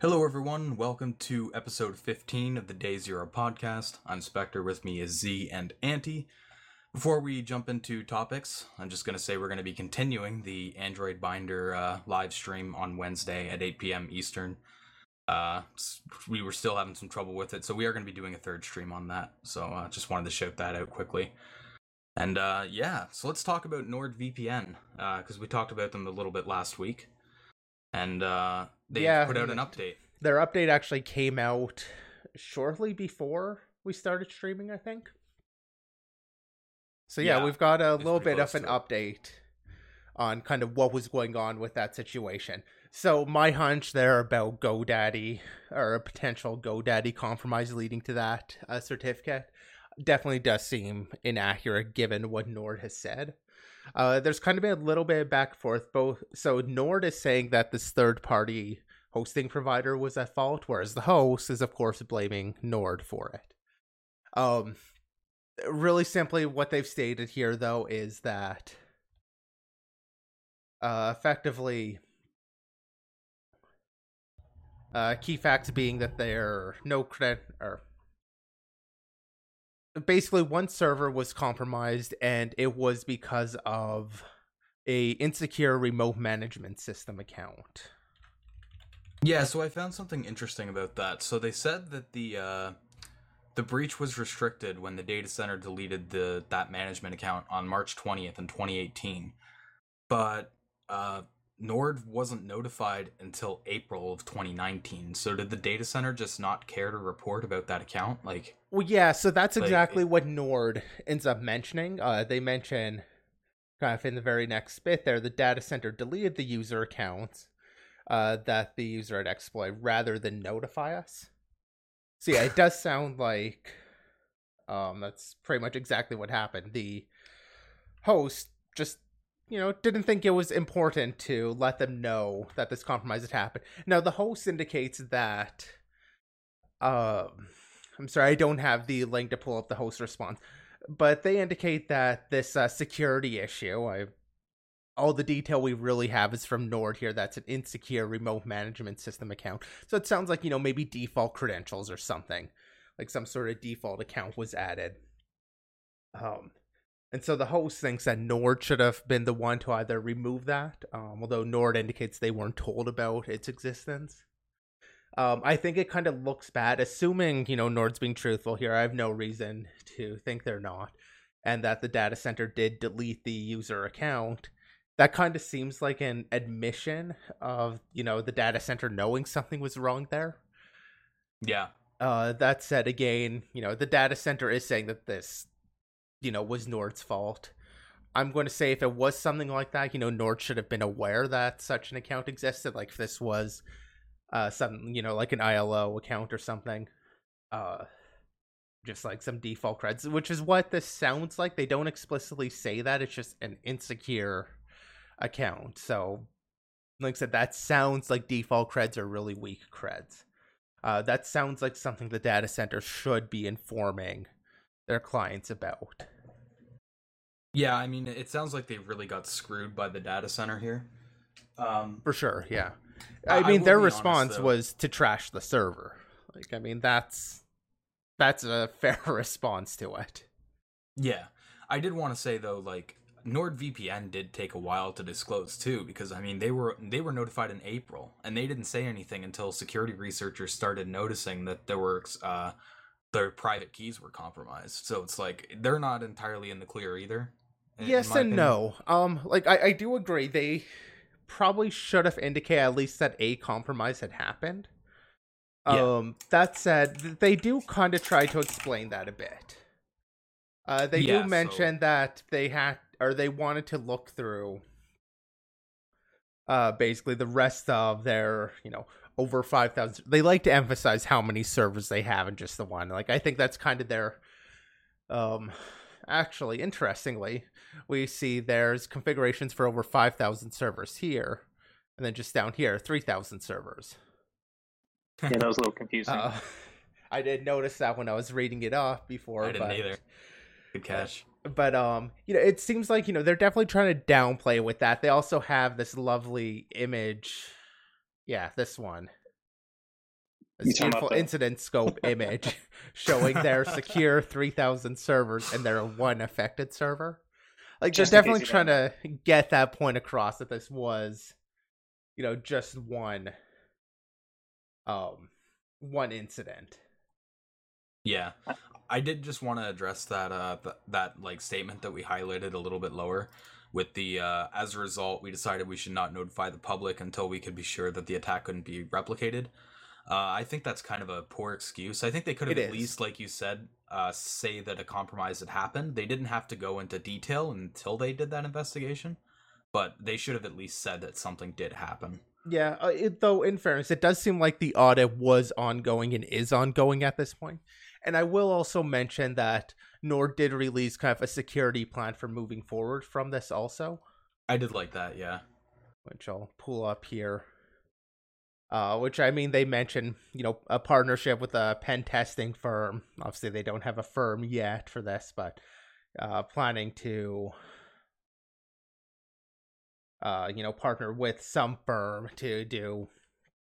Hello, everyone. Welcome to episode 15 of the Day Zero podcast. I'm Spectre. With me is Z and Anti. Before we jump into topics, I'm just going to say we're going to be continuing the Android Binder uh, live stream on Wednesday at 8 p.m. Eastern. Uh, we were still having some trouble with it, so we are going to be doing a third stream on that. So uh, just wanted to shout that out quickly. And uh, yeah, so let's talk about NordVPN because uh, we talked about them a little bit last week, and uh, they Yeah, put out an update. Their update actually came out shortly before we started streaming, I think. So yeah, Yeah, we've got a little bit of an update on kind of what was going on with that situation. So my hunch there about GoDaddy or a potential GoDaddy compromise leading to that uh, certificate definitely does seem inaccurate given what Nord has said. Uh, there's kind of been a little bit of back and forth. Both so Nord is saying that this third party hosting provider was at fault, whereas the host is of course blaming Nord for it. Um, really simply, what they've stated here though is that uh, effectively uh, key facts being that there are no credit or basically one server was compromised and it was because of a insecure remote management system account. Yeah, so I found something interesting about that. So they said that the uh, the breach was restricted when the data center deleted the that management account on March 20th in 2018, but uh, Nord wasn't notified until April of 2019. So did the data center just not care to report about that account? Like, Well, yeah, so that's Like, exactly what Nord ends up mentioning. Uh, they mention kind of in the very next bit there, the data center deleted the user accounts uh, that the user had exploited rather than notify us. So yeah, it does sound like um, that's pretty much exactly what happened. The host just you know didn't think it was important to let them know that this compromise had happened. Now the host indicates that um I'm sorry, I don't have the link to pull up the host response, but they indicate that this uh, security issue, I all the detail we really have is from Nord here. That's an insecure remote management system account. So it sounds like, you know, maybe default credentials or something. Like some sort of default account was added. Um and so the host thinks that Nord should have been the one to either remove that, um, although Nord indicates they weren't told about its existence. Um, I think it kind of looks bad, assuming you know Nord's being truthful here. I have no reason to think they're not, and that the data center did delete the user account. That kind of seems like an admission of you know the data center knowing something was wrong there. yeah, Uh, that said, again, you know the data center is saying that this, you know, was Nord's fault. I'm going to say if it was something like that, you know, Nord should have been aware that such an account existed. Like if this was uh something, you know, like an ILO account or something. Uh just like some default creds, which is what this sounds like. They don't explicitly say that. It's just an insecure account. So like I said, that sounds like default creds are really weak creds. Uh, that sounds like something the data center should be informing their clients about. yeah. I mean, it sounds like they really got screwed by the data center here. Um, For sure, yeah. I- I mean, their be honest, response was to trash the server. Like, I mean, that's that's a fair response to it. Yeah. I did want to say though, like NordVPN did take a while to disclose too, because I mean they were they were notified in April, and they didn't say anything until security researchers started noticing that there were uh, their private keys were compromised. So it's like they're not entirely in the clear either. yes and opinion. no. Um, like I, I do agree they probably should have indicated at least that a compromise had happened. Yeah. Um, that said, they do kind of try to explain that a bit. Uh, they Yeah, do so- mention that they had or they wanted to look through uh basically the rest of their, you know, over 5000 they like to emphasize how many servers they have in just the one. Like I think that's kind of their um actually interestingly, we see there's configurations for over 5000 servers here and then just down here 3000 servers. Yeah, that was a little confusing. Uh, I did notice that when I was reading it off before. I didn't but, either. Good catch. But um, you know, it seems like you know they're definitely trying to downplay with that. They also have this lovely image. Yeah, this one. a beautiful incident scope image showing their secure 3000 servers and their one affected server. Like Just they're definitely trying to get that point across that this was, you know, just one, um, one incident. Yeah, I did just want to address that uh th- that like statement that we highlighted a little bit lower with the uh as a result we decided we should not notify the public until we could be sure that the attack couldn't be replicated. Uh, I think that's kind of a poor excuse. I think they could have It at is. least, like you said, uh, say that a compromise had happened. They didn't have to go into detail until they did that investigation, but they should have at least said that something did happen. Yeah, uh, it, though in fairness, it does seem like the audit was ongoing and is ongoing at this point. And I will also mention that Nord did release kind of a security plan for moving forward from this also, I did like that, yeah. which I'll pull up here. Uh, which I mean, they mentioned, you know, a partnership with a pen testing firm. Obviously, they don't have a firm yet for this, but uh, planning to, uh, you know, partner with some firm to do,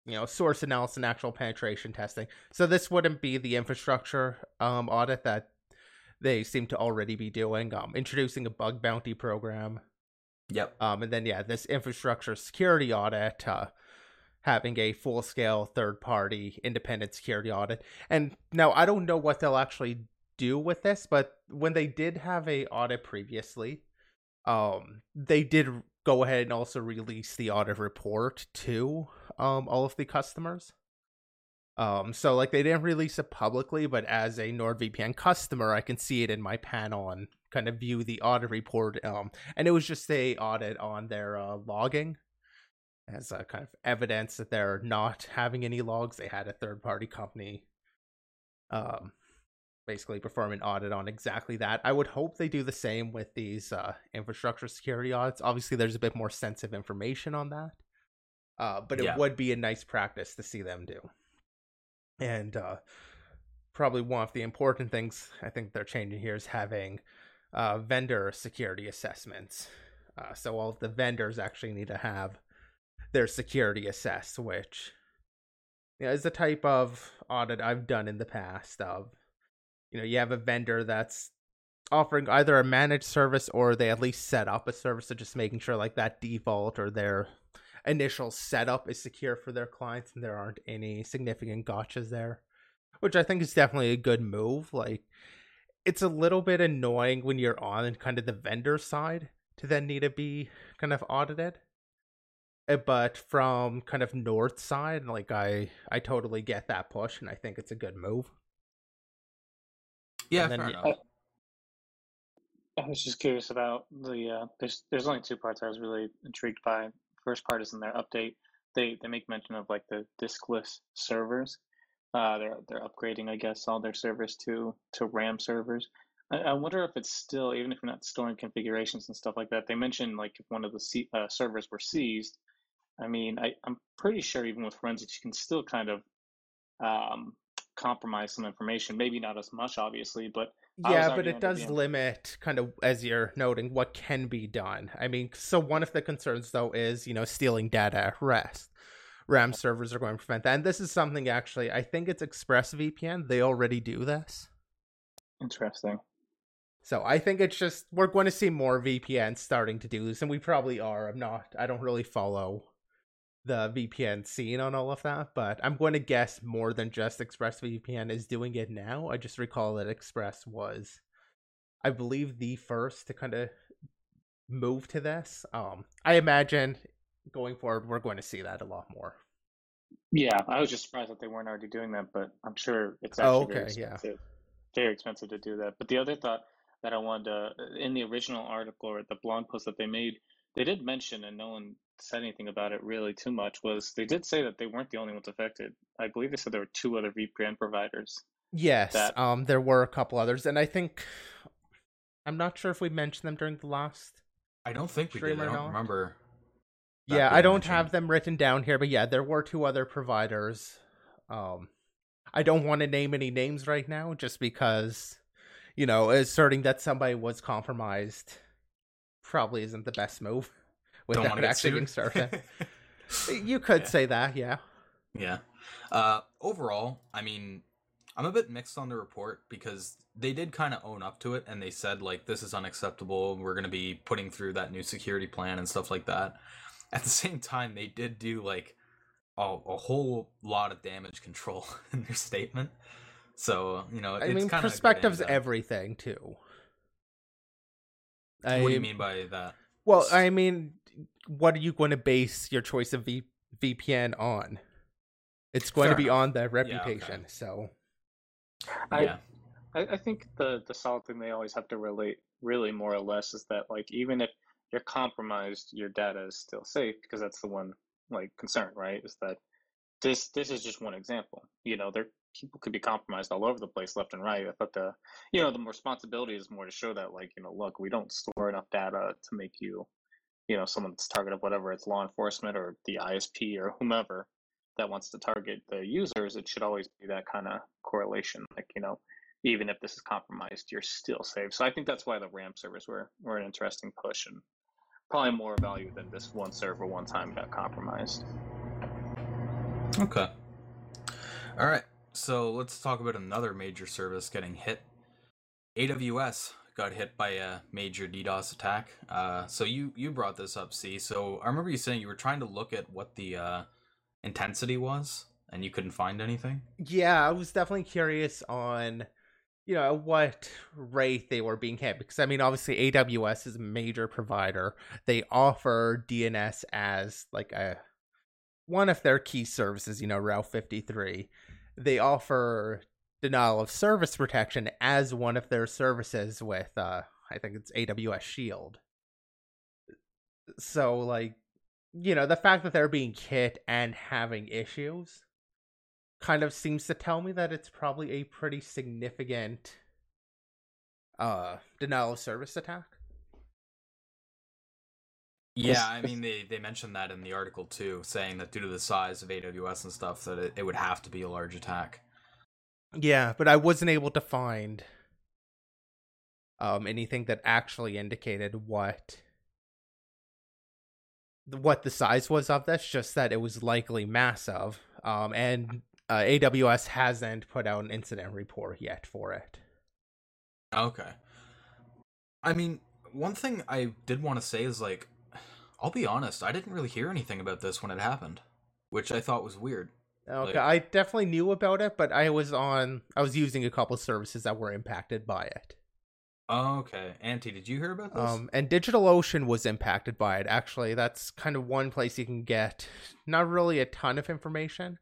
you know, source analysis and actual penetration testing. So this wouldn't be the infrastructure um, audit that they seem to already be doing. Um, introducing a bug bounty program, Yep. um, and then yeah, this infrastructure security audit, uh, having a full scale third party independent security audit. And now I don't know what they'll actually do with this, but when they did have a audit previously, um, they did go ahead and also release the audit report to um all of the customers. Um, so like they didn't release it publicly, but as a NordVPN customer, I can see it in my panel and kind of view the audit report. Um, and it was just a audit on their uh, logging as a kind of evidence that they're not having any logs. They had a third party company, um, basically perform an audit on exactly that. I would hope they do the same with these uh, infrastructure security audits. Obviously, there's a bit more sensitive information on that, uh, but it Yeah. would be a nice practice to see them do. And uh, probably one of the important things I think they're changing here is having uh, vendor security assessments. Uh, so all of the vendors actually need to have their security assessed, which you know, is the type of audit I've done in the past. Of you know, you have a vendor that's offering either a managed service or they at least set up a service, so just making sure like that default or their initial setup is secure for their clients and there aren't any significant gotchas there, which I think is definitely a good move. Like, it's a little bit annoying when you're on kind of the vendor side to then need to be kind of audited. Uh, But from kind of Nord side, like I, I totally get that push, and I think it's a good move. Yeah, then fair y- enough. I was just curious about the uh, there's there's only two parts I was really intrigued by. First part is in their update. They they make mention of like the diskless servers. Uh, they're they're upgrading, I guess, all their servers to to RAM servers. I, I wonder if it's still even if you're not storing configurations and stuff like that. They mentioned like if one of the uh, servers were seized. I mean, I, I'm pretty sure even with forensics, you can still kind of um, compromise some information. Maybe not as much, obviously, but Yeah, but it does limit kind of as you're noting what can be done. I mean, so one of the concerns though is, you know, stealing data at rest. RAM servers are going to prevent that. And this is something actually, I think it's ExpressVPN. They already do this. interesting. So I think it's just we're going to see more VPNs starting to do this, and we probably are. I'm not. I don't really follow the VPN scene on all of that, but I'm going to guess more than just ExpressVPN is doing it now. I just recall that Express was, I believe, the first to kind of move to this. Um, I imagine going forward we're going to see that a lot more. Yeah, I was just surprised that they weren't already doing that, but I'm sure it's Oh, actually very okay, yeah. expensive. Very expensive to do that. But the other thought that I wanted to, in the original article or the blog post that they made, they did mention, and no one said anything about it really too much, was they did say that they weren't the only ones affected. I believe they said there were two other VPN providers. Yes, That- um, there were a couple others, and I think I'm not sure if we mentioned them during the last I don't think we did. I don't not? remember. yeah, I don't mentioned. have them written down here, but yeah, there were two other providers. Um, I don't want to name any names right now, just because, you know, asserting that somebody was compromised probably isn't the best move Don't without want to actually being you could Yeah. say that, yeah. yeah. Uh, overall, I mean, I'm a bit mixed on the report because they did kind of own up to it and they said like this is unacceptable. We're going to be putting through that new security plan and stuff like that. At the same time, they did do like a, a whole lot of damage control in their statement. So you know, I it's mean, perspective's and everything too. What do you mean by that? Well, I mean, what are you going to base your choice of v- VPN on? It's going Fair to be enough. on the okay. reputation. So I, yeah, I, I think the the solid thing they always have to relate, really more or less, is that like even if you're compromised, your data is still safe because that's the one like concern, right? Is that this this is just one example. You know, there people could be compromised all over the place, left and right. I thought the you know the responsibility is more to show that like you know look, we don't store enough data to make you you know someone that's targeted whatever it's law enforcement or the ISP or whomever that wants to target the users. It should always be that kind of correlation, like you know even if this is compromised, you're still safe. So I think that's why the RAM servers were, were an interesting push and probably more value than this one server one time got compromised. Okay. All right. So let's talk about another major service getting hit. AWS got hit by a major DDoS attack. Uh, so you you brought this up, C. So I remember you saying you were trying to look at what the uh, intensity was, and you couldn't find anything. yeah, I was definitely curious on, you know, what rate they were being hit because I mean, obviously AWS is a major provider. They offer DNS as like a one of their key services. You know, Route fifty three. They offer denial of service protection as one of their services with uh I think it's AWS Shield. So like you know, the fact that they're being hit and having issues kind of seems to tell me that it's probably a pretty significant uh denial of service attack. Yeah, I mean they they mentioned that in the article too, saying that due to the size of AWS and stuff, that it, it would have to be a large attack. Yeah, but I wasn't able to find um anything that actually indicated what what the size was of this, just that it was likely massive. Um and uh, AWS hasn't put out an incident report yet for it. Okay. I mean, one thing I did want to say is like, I'll be honest, I didn't really hear anything about this when it happened, which I thought was weird. Okay, Like- I definitely knew about it, but I was on I was using a couple services that were impacted by it. Oh, okay. Anti, did you hear about this? Um, and DigitalOcean was impacted by it. Actually, that's kind of one place you can get not really a ton of information,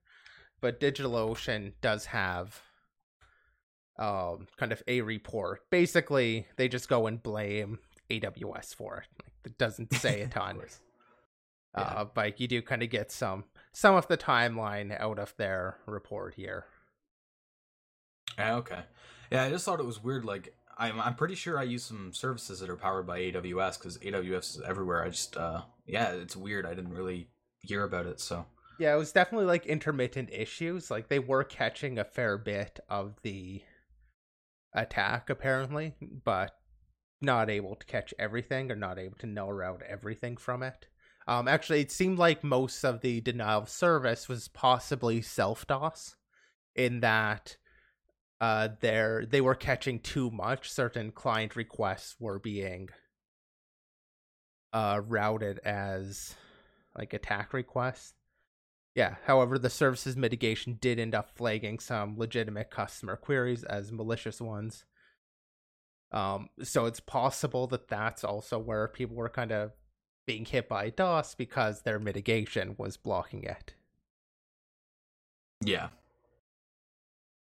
but DigitalOcean does have um kind of a report. Basically, they just go and blame AWS for it. Like, it doesn't say a ton. course. Yeah. uh, but you do kind of get some some of the timeline out of their report here. Okay. Yeah, I just thought it was weird. Like, I'm I'm pretty sure I use some services that are powered by AWS because AWS is everywhere. I just, uh, yeah, it's weird. I didn't really hear about it, so. Yeah, it was definitely like intermittent issues. Like they were catching a fair bit of the attack apparently, but not able to catch everything or not able to null out everything from it. Um actually it seemed like most of the denial of service was possibly self DOS in that uh there they were catching too much certain client requests were being uh routed as like attack requests yeah, however, the services mitigation did end up flagging some legitimate customer queries as malicious ones. Um, so it's possible that that's also where people were kind of being hit by DOS because their mitigation was blocking it. Yeah.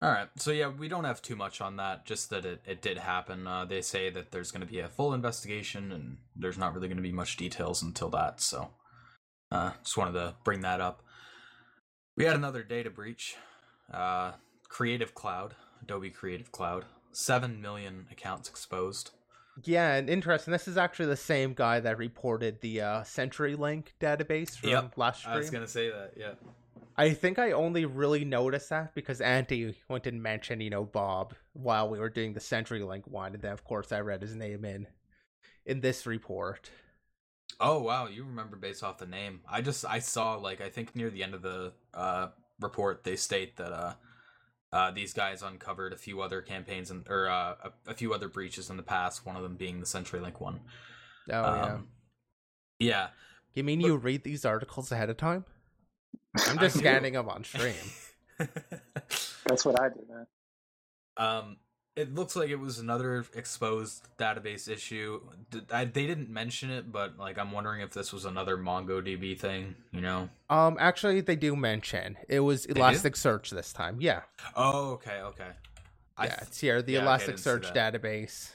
All right. So yeah, we don't have too much on that. Just that it, it did happen. Uh, they say that there's going to be a full investigation, and there's not really going to be much details until that. So, uh, just wanted to bring that up. We had another data breach. Uh, Creative Cloud, Adobe Creative Cloud, seven million accounts exposed. Yeah, and interesting. This is actually the same guy that reported the uh, CenturyLink database from Yep, last stream. I was gonna say that. Yeah. I think I only really noticed that because Anti went and mentioned, you know, Bob while we were doing the CenturyLink one, and then of course I read his name in in this report. Oh wow, you remember based off the name. I just I saw like I think near the end of the uh report they state that uh, uh, these guys uncovered a few other campaigns and or uh, a, a, few other breaches in the past. One of them being the CenturyLink one. Oh um, yeah. Yeah. You mean but, you read these articles ahead of time? I'm just scanning them on stream. That's what I do, man. Um, it looks like it was another exposed database issue. I, they didn't mention it, but like I'm wondering if this was another MongoDB thing. You know? Um, actually, they do mention it was Elasticsearch this time. Yeah. Oh, okay, okay. Yeah, th- it's here. The yeah, Elasticsearch okay, database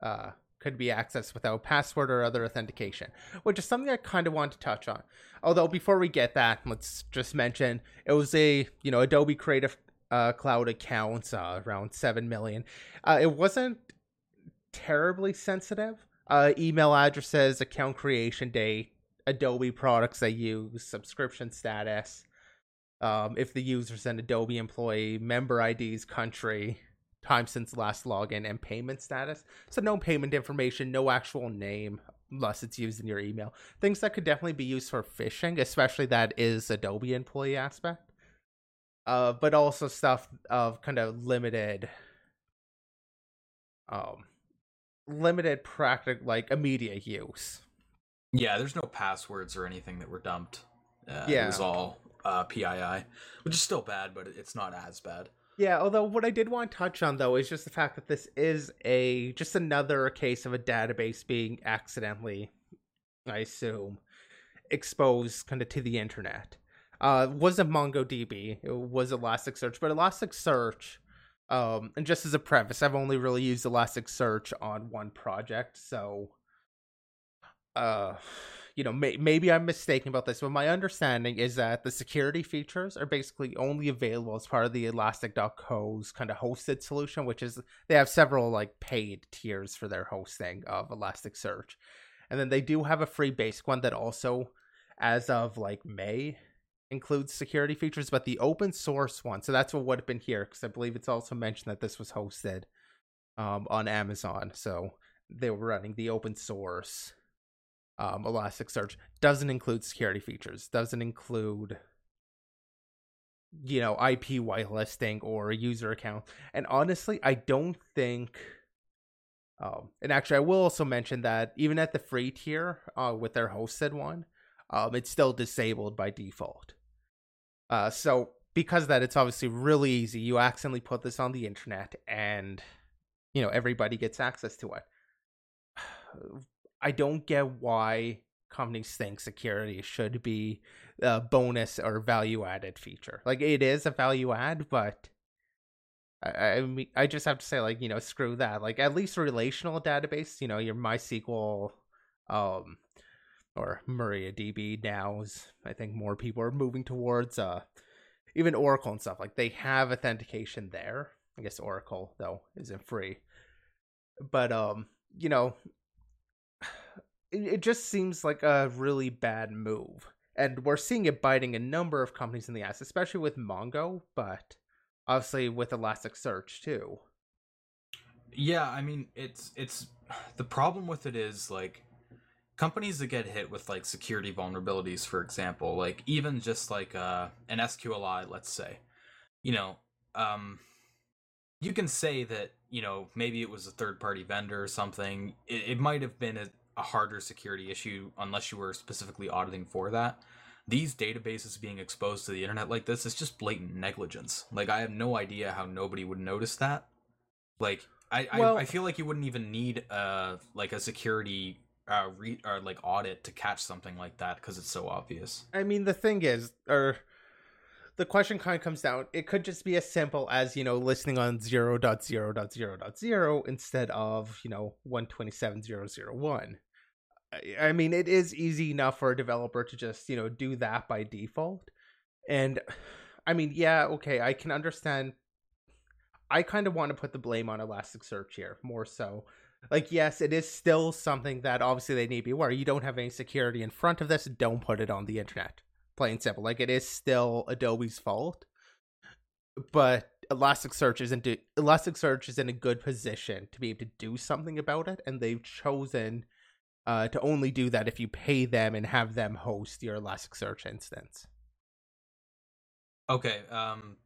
uh, could be accessed without password or other authentication, which is something I kind of want to touch on. Although before we get that, let's just mention it was a you know Adobe Creative uh, cloud accounts, uh, around 7 million. Uh, it wasn't terribly sensitive. Uh, email addresses, account creation date, Adobe products they use, subscription status, um, if the user's an Adobe employee, member IDs, country, time since last login, and payment status. So no payment information, no actual name, unless it's used in your email. Things that could definitely be used for phishing, especially that is Adobe employee aspect uh, but also stuff of kind of limited, um, limited practical like immediate use. Yeah, there's no passwords or anything that were dumped. Uh, yeah, it was all uh, PII, which is still bad, but it's not as bad. Yeah, although what I did want to touch on though is just the fact that this is a just another case of a database being accidentally, I assume, exposed kind of to the internet uh, wasn't MongoDB. It was Elasticsearch, but Elasticsearch, um, and just as a preface, I've only really used Elasticsearch on one project, so, uh, you know, may- maybe I'm mistaken about this, but my understanding is that the security features are basically only available as part of the Elastic.co's kind of hosted solution, which is they have several like paid tiers for their hosting of Elasticsearch, and then they do have a free basic one that also, as of like May, includes security features, but the open source one, so that's what would have been here, because I believe it's also mentioned that this was hosted um, on Amazon. So they were running the open source um, Elasticsearch. Doesn't include security features, doesn't include you know IP whitelisting or a user account. And honestly, I don't think. Um, and actually, I will also mention that even at the free tier uh, with their hosted one, um, it's still disabled by default. Uh, so because that, it's obviously really easy. You accidentally put this on the internet, and you know everybody gets access to it. I don't get why companies think security should be a bonus or value added feature. Like it is a value add, but I, I I just have to say, like you know, screw that. Like at least relational database, you know, your MySQL, um, or MariaDB now is I think more people are moving towards uh even Oracle and stuff like they have authentication there. I guess Oracle though isn't free. But um, you know, it, it just seems like a really bad move. And we're seeing it biting a number of companies in the ass, especially with Mongo, but obviously with Elasticsearch too. Yeah, I mean it's it's the problem with it is like companies that get hit with like security vulnerabilities for example like even just like uh, an sqli let's say you know um, you can say that you know maybe it was a third party vendor or something it, it might have been a, a harder security issue unless you were specifically auditing for that. These databases being exposed to the internet like this is just blatant negligence. Like i have no idea how nobody would notice that. Like I, well, I, I feel like you wouldn't even need uh like a security uh, re- or like audit to catch something like that because it's so obvious. I mean, the thing is, or the question kind of comes down. It could just be as simple as you know listening on zero dot zero dot zero dot zero instead of you know one twenty seven zero zero one. I mean, it is easy enough for a developer to just you know do that by default, and I mean, yeah, okay, I can understand. I kind of want to put the blame on Elasticsearch here more so like yes it is still something that obviously they need to be aware you don't have any security in front of this don't put it on the internet plain simple like it is still adobe's fault but elasticsearch isn't do- elasticsearch is in a good position to be able to do something about it and they've chosen uh, to only do that if you pay them and have them host your elasticsearch instance Okay. Um,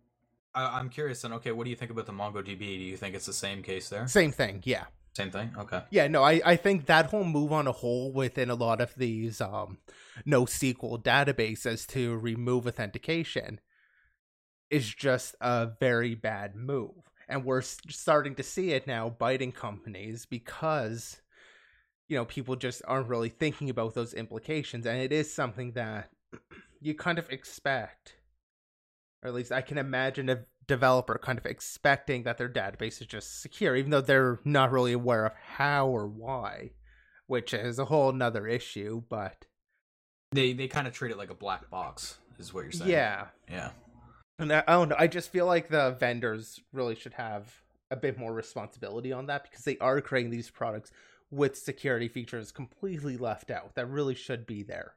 I, I'm curious. And okay, what do you think about the MongoDB? Do you think it's the same case there? Same thing, yeah. Same thing. Okay. Yeah, no, I, I think that whole move on a whole within a lot of these um NoSQL databases to remove authentication is just a very bad move. And we're starting to see it now biting companies because you know, people just aren't really thinking about those implications and it is something that you kind of expect or at least I can imagine a developer kind of expecting that their database is just secure, even though they're not really aware of how or why, which is a whole nother issue. But they they kind of treat it like a black box, is what you're saying. Yeah, yeah. And I, I don't know. I just feel like the vendors really should have a bit more responsibility on that because they are creating these products with security features completely left out that really should be there.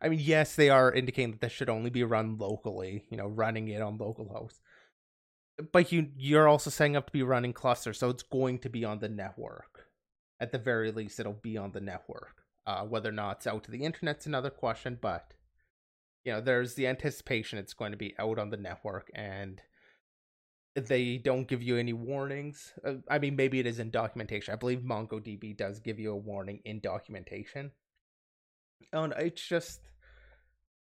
I mean, yes, they are indicating that this should only be run locally, you know, running it on local hosts. But you you're also setting up to be running cluster, so it's going to be on the network. At the very least, it'll be on the network. Uh, whether or not it's out to the internet's another question, but you know, there's the anticipation it's going to be out on the network, and they don't give you any warnings. Uh, I mean, maybe it is in documentation. I believe MongoDB does give you a warning in documentation. And it's just,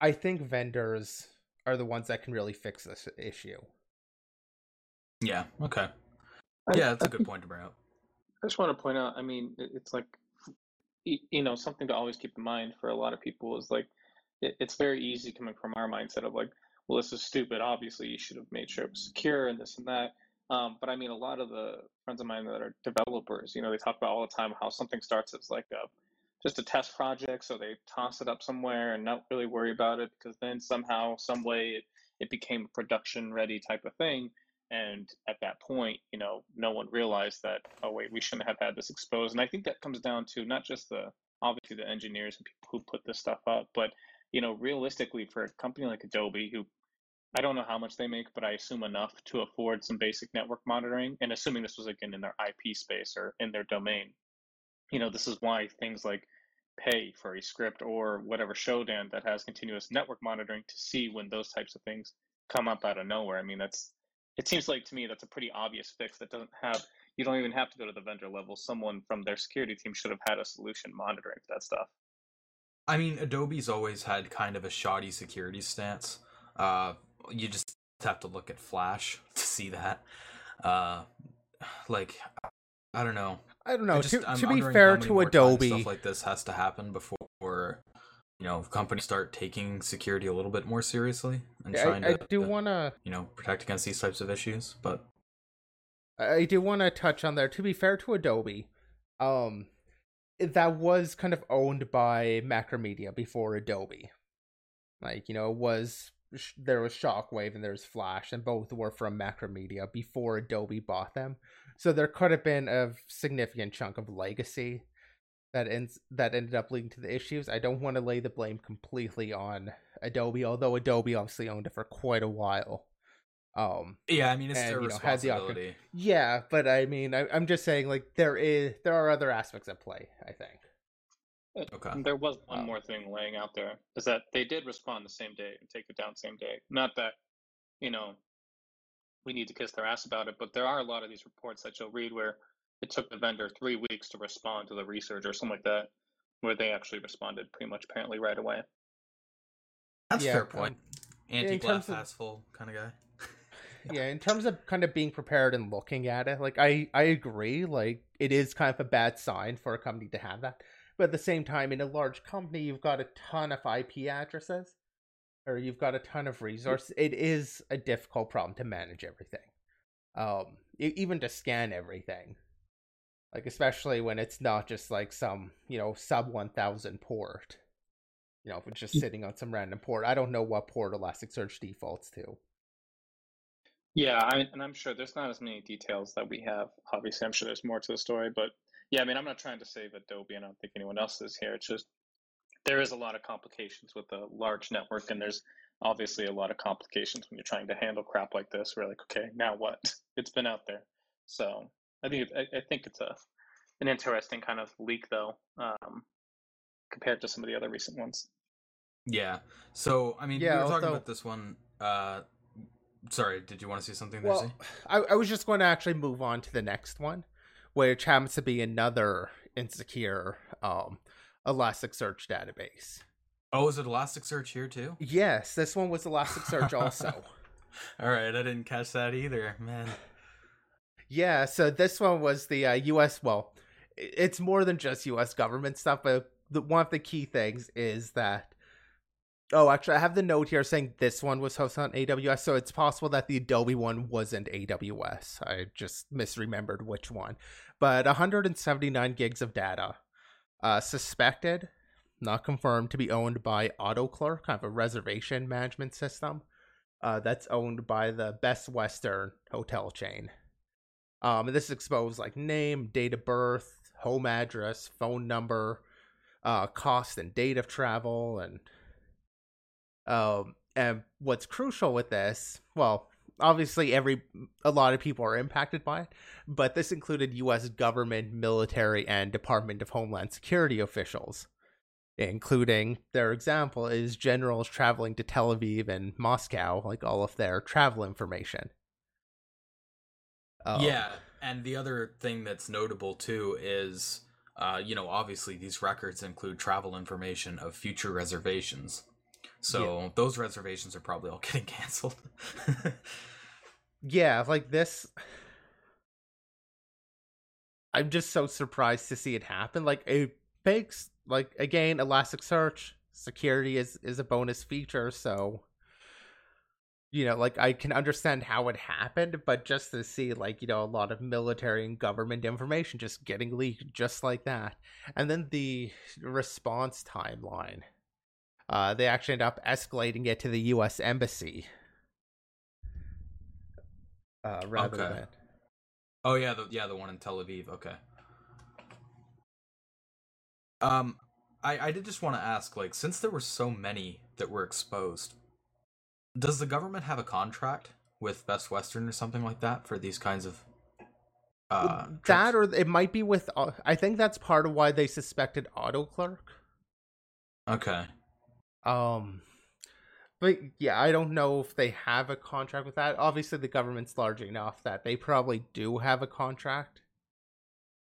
I think vendors are the ones that can really fix this issue. Yeah. Okay. Yeah, that's a good point to bring up. I just want to point out. I mean, it's like, you know, something to always keep in mind for a lot of people is like, it's very easy coming from our mindset of like, well, this is stupid. Obviously, you should have made sure it was secure and this and that. Um, but I mean, a lot of the friends of mine that are developers, you know, they talk about all the time how something starts as like a just a test project, so they toss it up somewhere and not really worry about it because then somehow, some way, it, it became a production ready type of thing. And at that point, you know, no one realized that, oh, wait, we shouldn't have had this exposed. And I think that comes down to not just the, obviously, the engineers and people who put this stuff up, but, you know, realistically, for a company like Adobe, who I don't know how much they make, but I assume enough to afford some basic network monitoring. And assuming this was again in their IP space or in their domain, you know, this is why things like pay for a script or whatever Shodan that has continuous network monitoring to see when those types of things come up out of nowhere. I mean, that's it seems like to me that's a pretty obvious fix that doesn't have you don't even have to go to the vendor level. Someone from their security team should have had a solution monitoring that stuff. I mean adobe's always had kind of a shoddy security stance. Uh, you just have to look at flash to see that. Uh, like i don't know. I don't know. Just, to, to be fair to adobe stuff like this has to happen before you know companies start taking security a little bit more seriously and yeah, trying I, to do want to you know protect against these types of issues but i do want to touch on there. To be fair to adobe um that was kind of owned by macromedia before adobe. Like you know it was there was shockwave and there's flash and both were from macromedia before adobe bought them. So there could have been a significant chunk of legacy that ends that ended up leading to the issues. I don't want to lay the blame completely on Adobe, although Adobe obviously owned it for quite a while. Um, yeah, I mean it's and, their you know, responsibility. Had the yeah, but I mean, I, am just saying, like there is there are other aspects at play. I think. Uh, okay. There was one um, more thing laying out there is that they did respond the same day and take it down same day. Not that, you know, we need to kiss their ass about it, but there are a lot of these reports that you'll read where it took the vendor three weeks to respond to the research or something like that, where they actually responded pretty much apparently right away. That's yeah, fair point. Um, Anti glass half full kind of guy. yeah, in terms of kind of being prepared and looking at it, like I I agree, like it is kind of a bad sign for a company to have that. But at the same time, in a large company, you've got a ton of IP addresses, or you've got a ton of resources. It is a difficult problem to manage everything, um, even to scan everything like especially when it's not just like some you know sub 1000 port you know if it's just sitting on some random port. I don't know what port elasticsearch defaults to. Yeah I, and i'm sure there's not as many details that we have. Obviously i'm sure there's more to the story but yeah i mean i'm not trying to save adobe and i don't think anyone else is here. It's just there is a lot of complications with a large network and there's obviously a lot of complications when you're trying to handle crap like this. We're like okay now what? It's been out there. So I think I, I think it's a an interesting kind of leak though, um, compared to some of the other recent ones. Yeah. So I mean, yeah, we were talking about this one Uh, sorry, did you want to see something there? Well, Z? I, I was just going to actually move on to the next one, which happens to be another insecure um, Elasticsearch database. Oh, is it Elasticsearch here too? Yes, this one was Elasticsearch also. All right, I didn't catch that either, man. Yeah, so this one was the uh, U.S. Well, it's more than just U.S. government stuff, but the, one of the key things is that. Oh, actually, I have the note here saying this one was hosted on AWS, so it's possible that the Adobe one wasn't AWS. I just misremembered which one. But 179 gigs of data, uh, suspected, not confirmed, to be owned by AutoClerk, kind of a reservation management system. Uh, that's owned by the Best Western hotel chain. Um, and this exposed like name, date of birth, home address, phone number, uh, cost and date of travel, and um, and what's crucial with this, well, obviously every a lot of people are impacted by it, but this included U.S. government, military, and Department of Homeland Security officials, including their example is generals traveling to Tel Aviv and Moscow, like all of their travel information. Um, yeah, and the other thing that's notable too is, uh, you know, obviously these records include travel information of future reservations. So those reservations are probably all getting canceled. yeah, like this. I'm just so surprised to see it happen. Like it makes like again, Elasticsearch security is is a bonus feature, so you know, like I can understand how it happened, but just to see like, you know, a lot of military and government information just getting leaked just like that. And then the response timeline. Uh they actually end up escalating it to the US embassy. Uh rather Okay. than oh yeah, the yeah the one in Tel Aviv. Okay. Um, I I did just want to ask, like, since there were so many that were exposed, does the government have a contract with Best Western or something like that for these kinds of? Uh, that or it might be with uh, i think that's part of why they suspected AutoClerk okay. um but yeah i don't know if they have a contract with that obviously the government's large enough that they probably do have a contract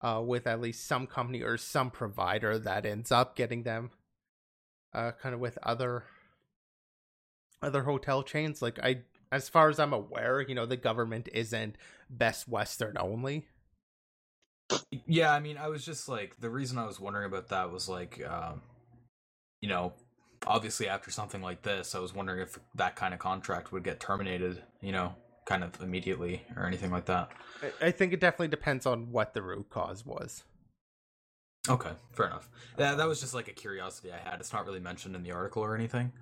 uh with at least some company or some provider that ends up getting them uh kind of with other other hotel chains like i as far as i'm aware you know the government isn't best western only Yeah, I mean, I was just like the reason I was wondering about that was like, um, you know, obviously after something like this, I was wondering if that kind of contract would get terminated, you know, kind of immediately or anything like that. I- I think it definitely depends on what the root cause was. Okay, fair enough. That that was just like a curiosity I had. It's not really mentioned in the article or anything.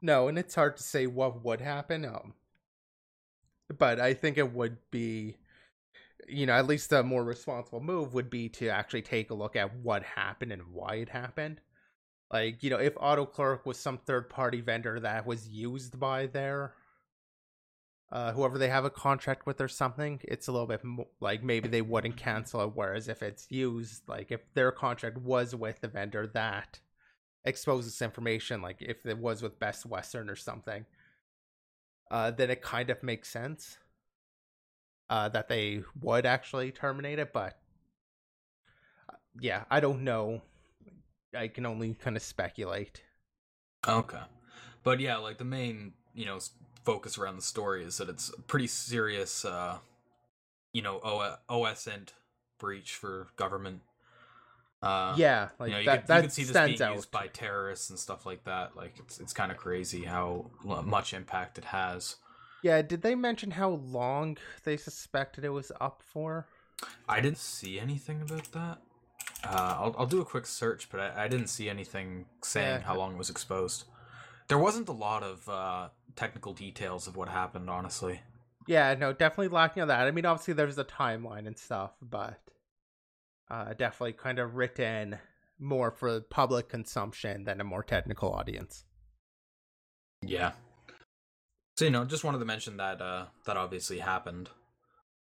No, and it's hard to say what would happen. Um, but I think it would be, you know, at least a more responsible move would be to actually take a look at what happened and why it happened. Like, you know, if AutoClerk was some third party vendor that was used by their uh, whoever they have a contract with or something, it's a little bit mo- like maybe they wouldn't cancel it. Whereas if it's used, like if their contract was with the vendor that exposes information, like if it was with Best Western or something, uh, then it kind of makes sense uh, that they would actually terminate it. But uh, yeah, I don't know. I can only kind of speculate. Okay, but yeah, like the main you know focus around the story is that it's a pretty serious, uh, you know, OSINT breach for government. Uh, yeah, like you know, you, that. could, you that could see this being out. used by terrorists and stuff like that. Like it's it's kind of crazy how much impact it has. Yeah, did they mention how long they suspected it was up for? I didn't see anything about that. Uh, I'll I'll do a quick search, but I, I didn't see anything saying Yeah. how long it was exposed. There wasn't a lot of uh, technical details of what happened, honestly. Yeah, no, definitely lacking on that. I mean, obviously there's a timeline and stuff, but uh, definitely kind of written more for public consumption than a more technical audience. Yeah. So you know, just wanted to mention that uh, that obviously happened.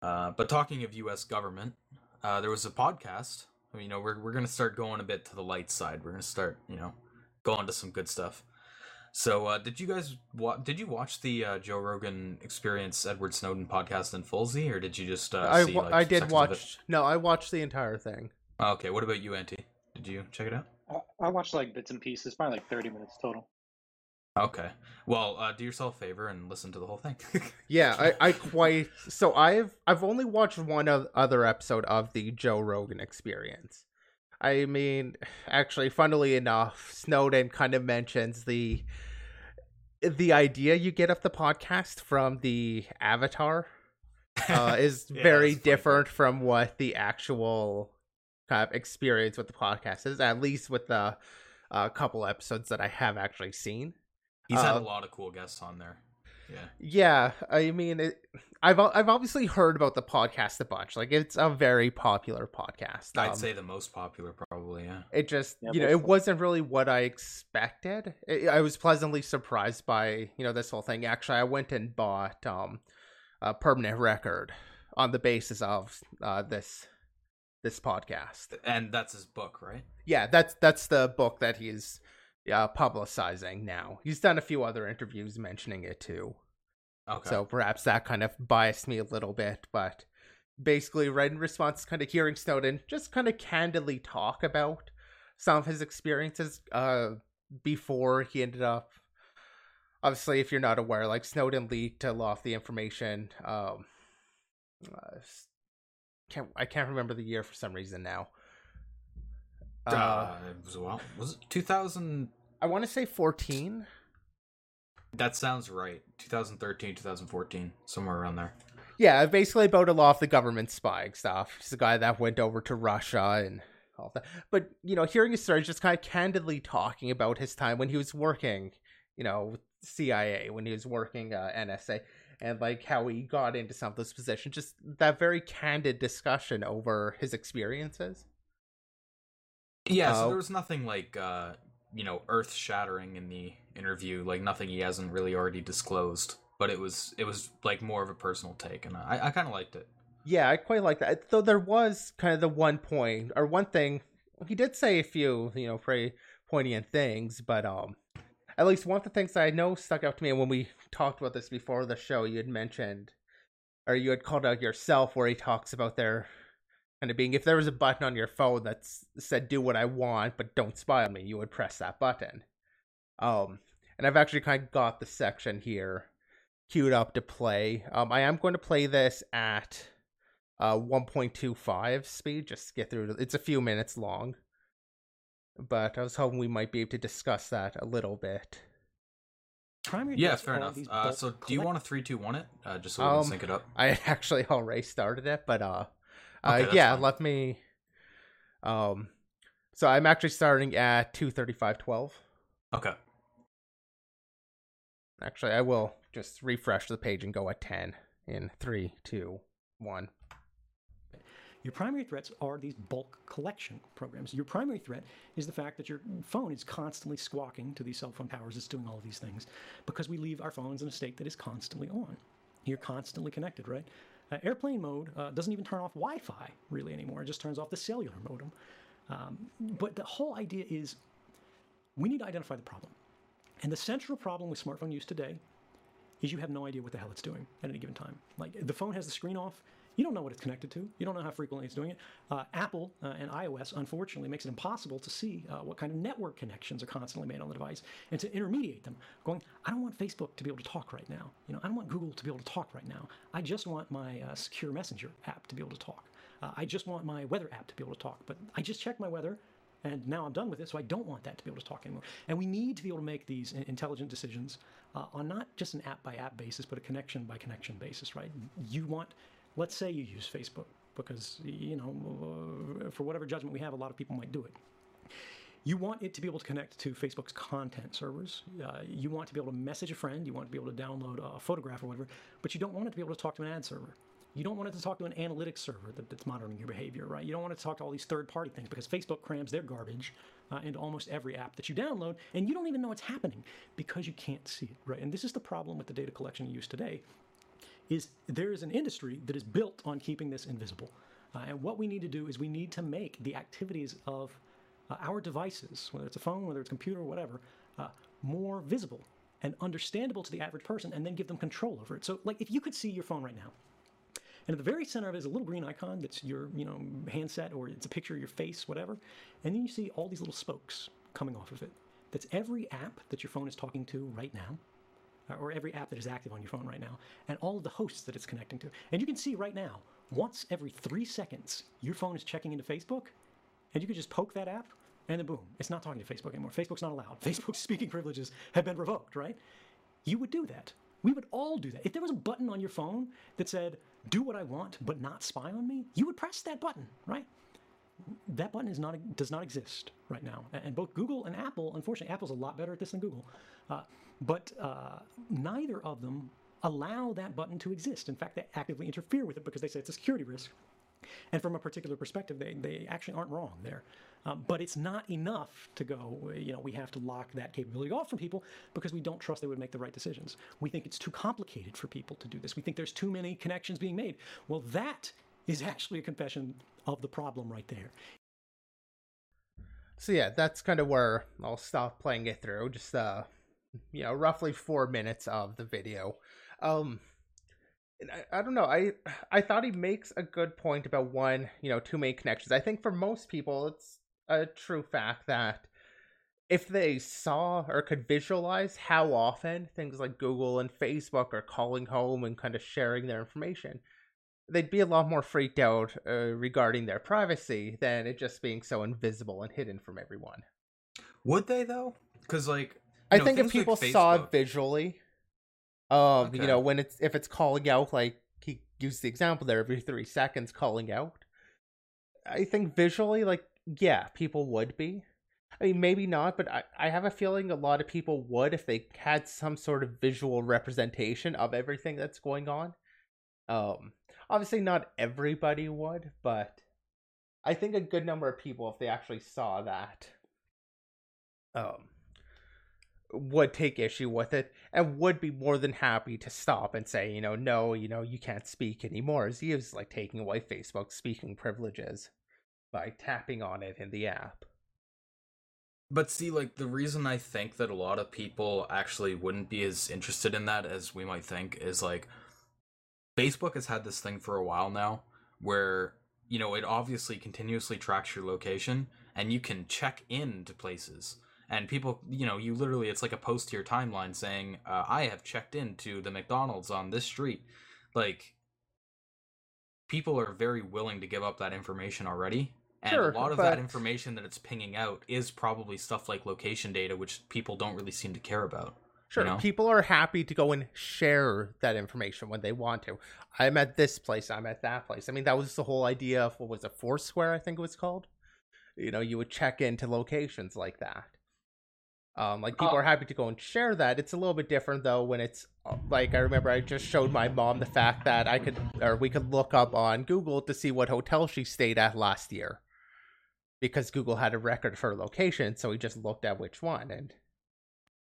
Uh, but talking of U.S. government, uh, there was a podcast. I mean, you know, we're we're gonna start going a bit to the light side. We're gonna start, you know, going to some good stuff. So, uh, did you guys wa- did you watch the uh, Joe Rogan Experience Edward Snowden podcast in full Z, or did you just uh, I, see? wa- like, I did sections it? watch. No, I watched the entire thing. Oh, okay, what about you, Anti? Did you check it out? I, I watched like bits and pieces, probably like thirty minutes total. Okay. Well, uh, do yourself a favor and listen to the whole thing. Yeah, I, I quite. So I've I've only watched one of, other episode of the Joe Rogan Experience. I mean, actually, funnily enough, Snowden kind of mentions the the idea you get of the podcast from the Avatar uh, is Yeah, very that's funny. different from what the actual kind of experience with the podcast is. At least with the uh, couple episodes that I have actually seen. He's had a Uh, lot of cool guests on there. Yeah. Yeah, I mean, it, I've I've obviously heard about the podcast a bunch. Like, it's a very popular podcast. I'd Um, say the most popular, probably. Yeah. it just Yeah, you know but- it wasn't really what I expected. I I was pleasantly surprised by you know this whole thing. Actually, I went and bought um a permanent record on the basis of uh this this podcast. And that's his book, right? Yeah, that's that's the book that he's uh, publicizing now. He's done a few other interviews mentioning it too. Okay. So perhaps that kind of biased me a little bit, but basically, right in response, kind of hearing Snowden just kind of candidly talk about some of his experiences uh, before he ended up. Obviously, if you're not aware, like Snowden leaked a lot of the information. Um, uh, can't I can't remember the year for some reason now. uh, Uh, it was well, was it 2000? I want to say 14. That sounds right. 2013, 2014, somewhere around there. Yeah, basically about a lot of the government spying stuff. He's the guy that went over to Russia and all that. But, you know, hearing his story, just kind of candidly talking about his time when he was working, you know, with CIA, when he was working uh, NSA, and like how he got into some of those positions. Just that very candid discussion over his experiences. Yeah, so Uh, there was nothing like uh, you know, earth-shattering in the interview, like nothing he hasn't really already disclosed, but it was it was like more of a personal take and I I kind of liked it. Yeah, I quite like that. Though there was kind of the one point or one thing he did say a few, you know, pretty poignant things, but um at least one of the things that I know stuck out to me and when we talked about this before the show, you had mentioned or you had called out yourself where he talks about their kind of being if there was a button on your phone that said do what I want but don't spy on me, you would press that button. Um and I've actually kind of got the section here queued up to play. Um I am going to play this at uh 1.25 speed just to get through it. it's a few minutes long but i was hoping we might be able to discuss that a little bit Primary Yeah, threats fair enough. Uh, bulk so do you want a three, two, one it, uh, just so we Um, can sync it up? i actually already started it but uh, Okay, uh yeah fine. let me um so i'm actually starting at 235.12 Okay. Actually i will just refresh the page and go at 10 in three, two, one. Your primary threats are these bulk collection programs. Your primary threat is the fact that your phone is constantly squawking to these cell phone towers. It's doing all of these things because we leave our phones in a state that is constantly on. You're constantly connected, right? Uh, airplane mode uh, doesn't even turn off Wi Fi really anymore, it just turns off the cellular modem. Um, but the whole idea is we need to identify the problem. And the central problem with smartphone use today is you have no idea what the hell it's doing at any given time. Like the phone has the screen off, you don't know what it's connected to. You don't know how frequently it's doing it. Uh, Apple uh, and iOS, unfortunately, makes it impossible to see uh, what kind of network connections are constantly made on the device and to intermediate them. Going, I don't want Facebook to be able to talk right now. You know, I don't want Google to be able to talk right now. I just want my uh, secure Messenger app to be able to talk. Uh, I just want my weather app to be able to talk. But I just checked my weather and now I'm done with it, so I don't want that to be able to talk anymore. And we need to be able to make these intelligent decisions uh, on not just an app by app basis, but a connection by connection basis, right? You want, let's say you use Facebook because, you know, for whatever judgment we have, a lot of people might do it. You want it to be able to connect to Facebook's content servers. Uh, you want to be able to message a friend. You want to be able to download a photograph or whatever, but you don't want it to be able to talk to an ad server. You don't want it to talk to an analytics server that, that's monitoring your behavior, right? You don't want it to talk to all these third party things because Facebook crams their garbage uh, into almost every app that you download, and you don't even know what's happening because you can't see it, right? And this is the problem with the data collection used today is there is an industry that is built on keeping this invisible. Uh, and what we need to do is we need to make the activities of uh, our devices, whether it's a phone, whether it's a computer, whatever, uh, more visible and understandable to the average person and then give them control over it. So, like, if you could see your phone right now, and at the very center of it is a little green icon that's your, you know, handset or it's a picture of your face, whatever. And then you see all these little spokes coming off of it. That's every app that your phone is talking to right now, uh, or every app that is active on your phone right now, and all of the hosts that it's connecting to. And you can see right now, once every three seconds, your phone is checking into Facebook, and you can just poke that app, and then boom, it's not talking to Facebook anymore. Facebook's not allowed. Facebook's speaking privileges have been revoked, right? You would do that. We would all do that. If there was a button on your phone that said, do what I want, but not spy on me, you would press that button, right? That button is not does not exist right now, and both Google and Apple, unfortunately, Apple's a lot better at this than Google, uh, but uh, neither of them allow that button to exist. In fact, they actively interfere with it because they say it's a security risk. And from a particular perspective, they, they actually aren't wrong there. Um, but it's not enough to go, you know, we have to lock that capability off from people because we don't trust they would make the right decisions. We think it's too complicated for people to do this. We think there's too many connections being made. Well, that is actually a confession of the problem right there. So yeah, that's kind of where I'll stop playing it through. Just uh, you know, roughly four minutes of the video. Um, I, don't know. I I thought he makes a good point about one, you know, too many connections. I think for most people, it's a true fact that if they saw or could visualize how often things like Google and Facebook are calling home and kind of sharing their information, they'd be a lot more freaked out uh, regarding their privacy than it just being so invisible and hidden from everyone. Would they though? Because like, I know, think if people like saw it visually, um, okay. you know, when it's if it's calling out like he used the example there every three seconds calling out, I think visually like yeah, people would be. I mean, maybe not, but I, I have a feeling a lot of people would if they had some sort of visual representation of everything that's going on. Um, obviously, not everybody would, but I think a good number of people, if they actually saw that, um, would take issue with it and would be more than happy to stop and say, you know, no, you know, you can't speak anymore. As is like taking away Facebook's speaking privileges by tapping on it in the app. But see, like, the reason I think that a lot of people actually wouldn't be as interested in that as we might think is like, Facebook has had this thing for a while now where, you know, it obviously continuously tracks your location and you can check in to places. And people, you know, you literally, it's like a post to your timeline saying, uh, I have checked into the McDonald's on this street. Like, people are very willing to give up that information already and sure, a lot of but... that information that it's pinging out is probably stuff like location data, which people don't really seem to care about. Sure, you know? people are happy to go and share that information when they want to. I'm at this place, I'm at that place. I mean, that was the whole idea of what was it, Foursquare, I think it was called. You know, you would check into locations like that. Um, like people oh. are happy to go and share that. It's a little bit different though when it's like I remember I just showed my mom the fact that I could or we could look up on Google to see what hotel she stayed at last year because Google had a record of her location, so he just looked at which one and.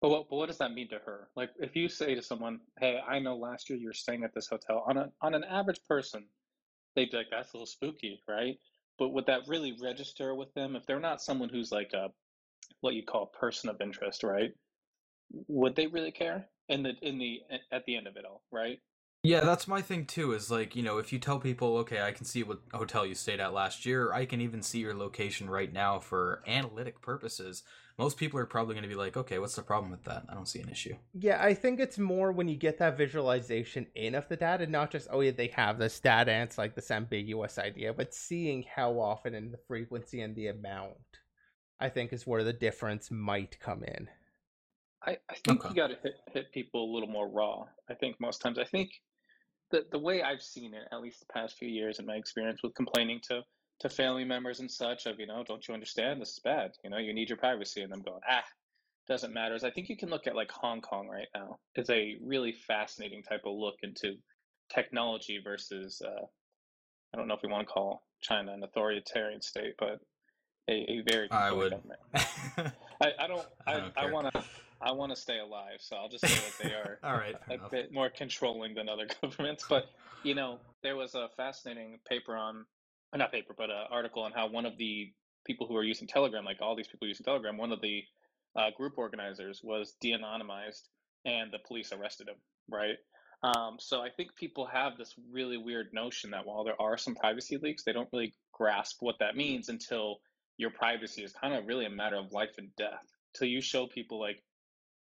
But what, but what does that mean to her? Like, if you say to someone, "Hey, I know last year you were staying at this hotel," on a on an average person, they'd be like, "That's a little spooky, right?" But would that really register with them if they're not someone who's like a what you call a person of interest, right? Would they really care in the in the at the end of it all, right? Yeah, that's my thing too. Is like you know, if you tell people, okay, I can see what hotel you stayed at last year, I can even see your location right now for analytic purposes. Most people are probably going to be like, okay, what's the problem with that? I don't see an issue. Yeah, I think it's more when you get that visualization in of the data, not just oh yeah, they have this data and it's like this ambiguous idea, but seeing how often and the frequency and the amount. I think is where the difference might come in. I, I think okay. you got to hit, hit people a little more raw. I think most times. I think the the way I've seen it, at least the past few years in my experience with complaining to to family members and such of you know, don't you understand this is bad? You know, you need your privacy, and them going ah, doesn't matter. Is I think you can look at like Hong Kong right now. It's a really fascinating type of look into technology versus uh, I don't know if we want to call China an authoritarian state, but a, a very I would. I, I don't I, I, I want to I want to stay alive, so I'll just say that they are all right, a enough. bit more controlling than other governments. But you know, there was a fascinating paper on, not paper, but an article on how one of the people who are using Telegram, like all these people using Telegram, one of the uh, group organizers was de-anonymized and the police arrested him, right? Um, so I think people have this really weird notion that while there are some privacy leaks, they don't really grasp what that means until your privacy is kind of really a matter of life and death. Till you show people like,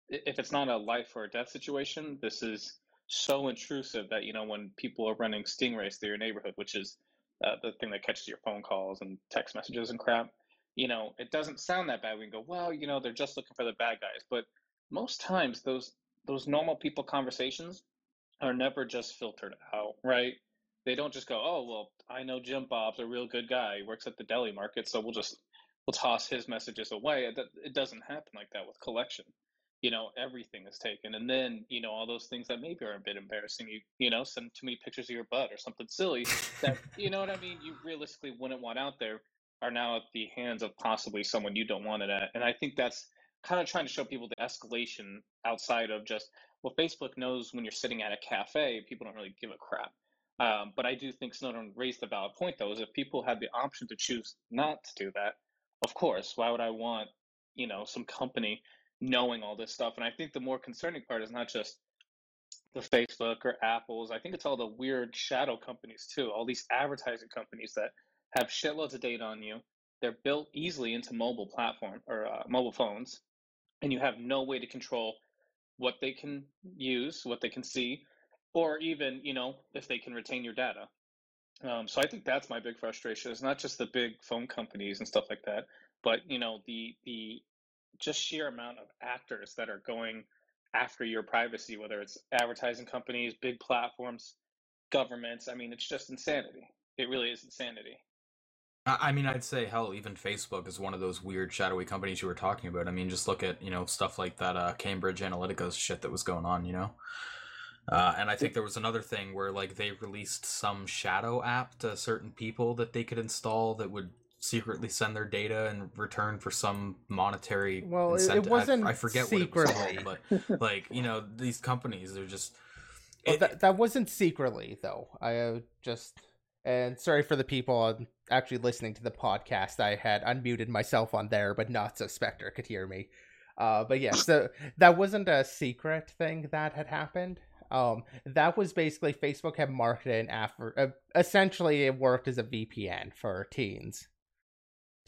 if it's not a life or death situation, this is so intrusive that you know when people are running stingrays through your neighborhood, which is uh, the thing that catches your phone calls and text messages and crap. You know, it doesn't sound that bad. We can go, well, you know, they're just looking for the bad guys, but most times those those normal people conversations are never just filtered out, right? They don't just go, oh well, I know Jim Bob's a real good guy. He works at the deli market, so we'll just we'll toss his messages away. It, it doesn't happen like that with collection. You know, everything is taken, and then you know all those things that maybe are a bit embarrassing. You you know, send too many pictures of your butt or something silly that you know what I mean. You realistically wouldn't want out there are now at the hands of possibly someone you don't want it at, and I think that's kind of trying to show people the escalation outside of just well, Facebook knows when you're sitting at a cafe, people don't really give a crap. Um, but I do think Snowden raised a valid point, though, is if people had the option to choose not to do that, of course, why would I want, you know, some company knowing all this stuff? And I think the more concerning part is not just the Facebook or Apple's. I think it's all the weird shadow companies too. All these advertising companies that have shitloads of data on you. They're built easily into mobile platform or uh, mobile phones, and you have no way to control what they can use, what they can see, or even you know if they can retain your data. Um, so I think that's my big frustration. It's not just the big phone companies and stuff like that, but you know the the just sheer amount of actors that are going after your privacy, whether it's advertising companies, big platforms, governments. I mean, it's just insanity. It really is insanity. I mean, I'd say hell, even Facebook is one of those weird shadowy companies you were talking about. I mean, just look at you know stuff like that uh, Cambridge Analytica shit that was going on. You know, uh, and I think there was another thing where like they released some shadow app to certain people that they could install that would secretly send their data in return for some monetary. Well, incentive. it wasn't. I, I forget secretly. what it was called, but like you know, these companies they're just. Well, it, that that wasn't secretly though. I uh, just and sorry for the people actually listening to the podcast. I had unmuted myself on there, but not so Spectre could hear me. Uh, but yeah, so that wasn't a secret thing that had happened. Um, that was basically Facebook had marketed an after. Uh, essentially, it worked as a VPN for teens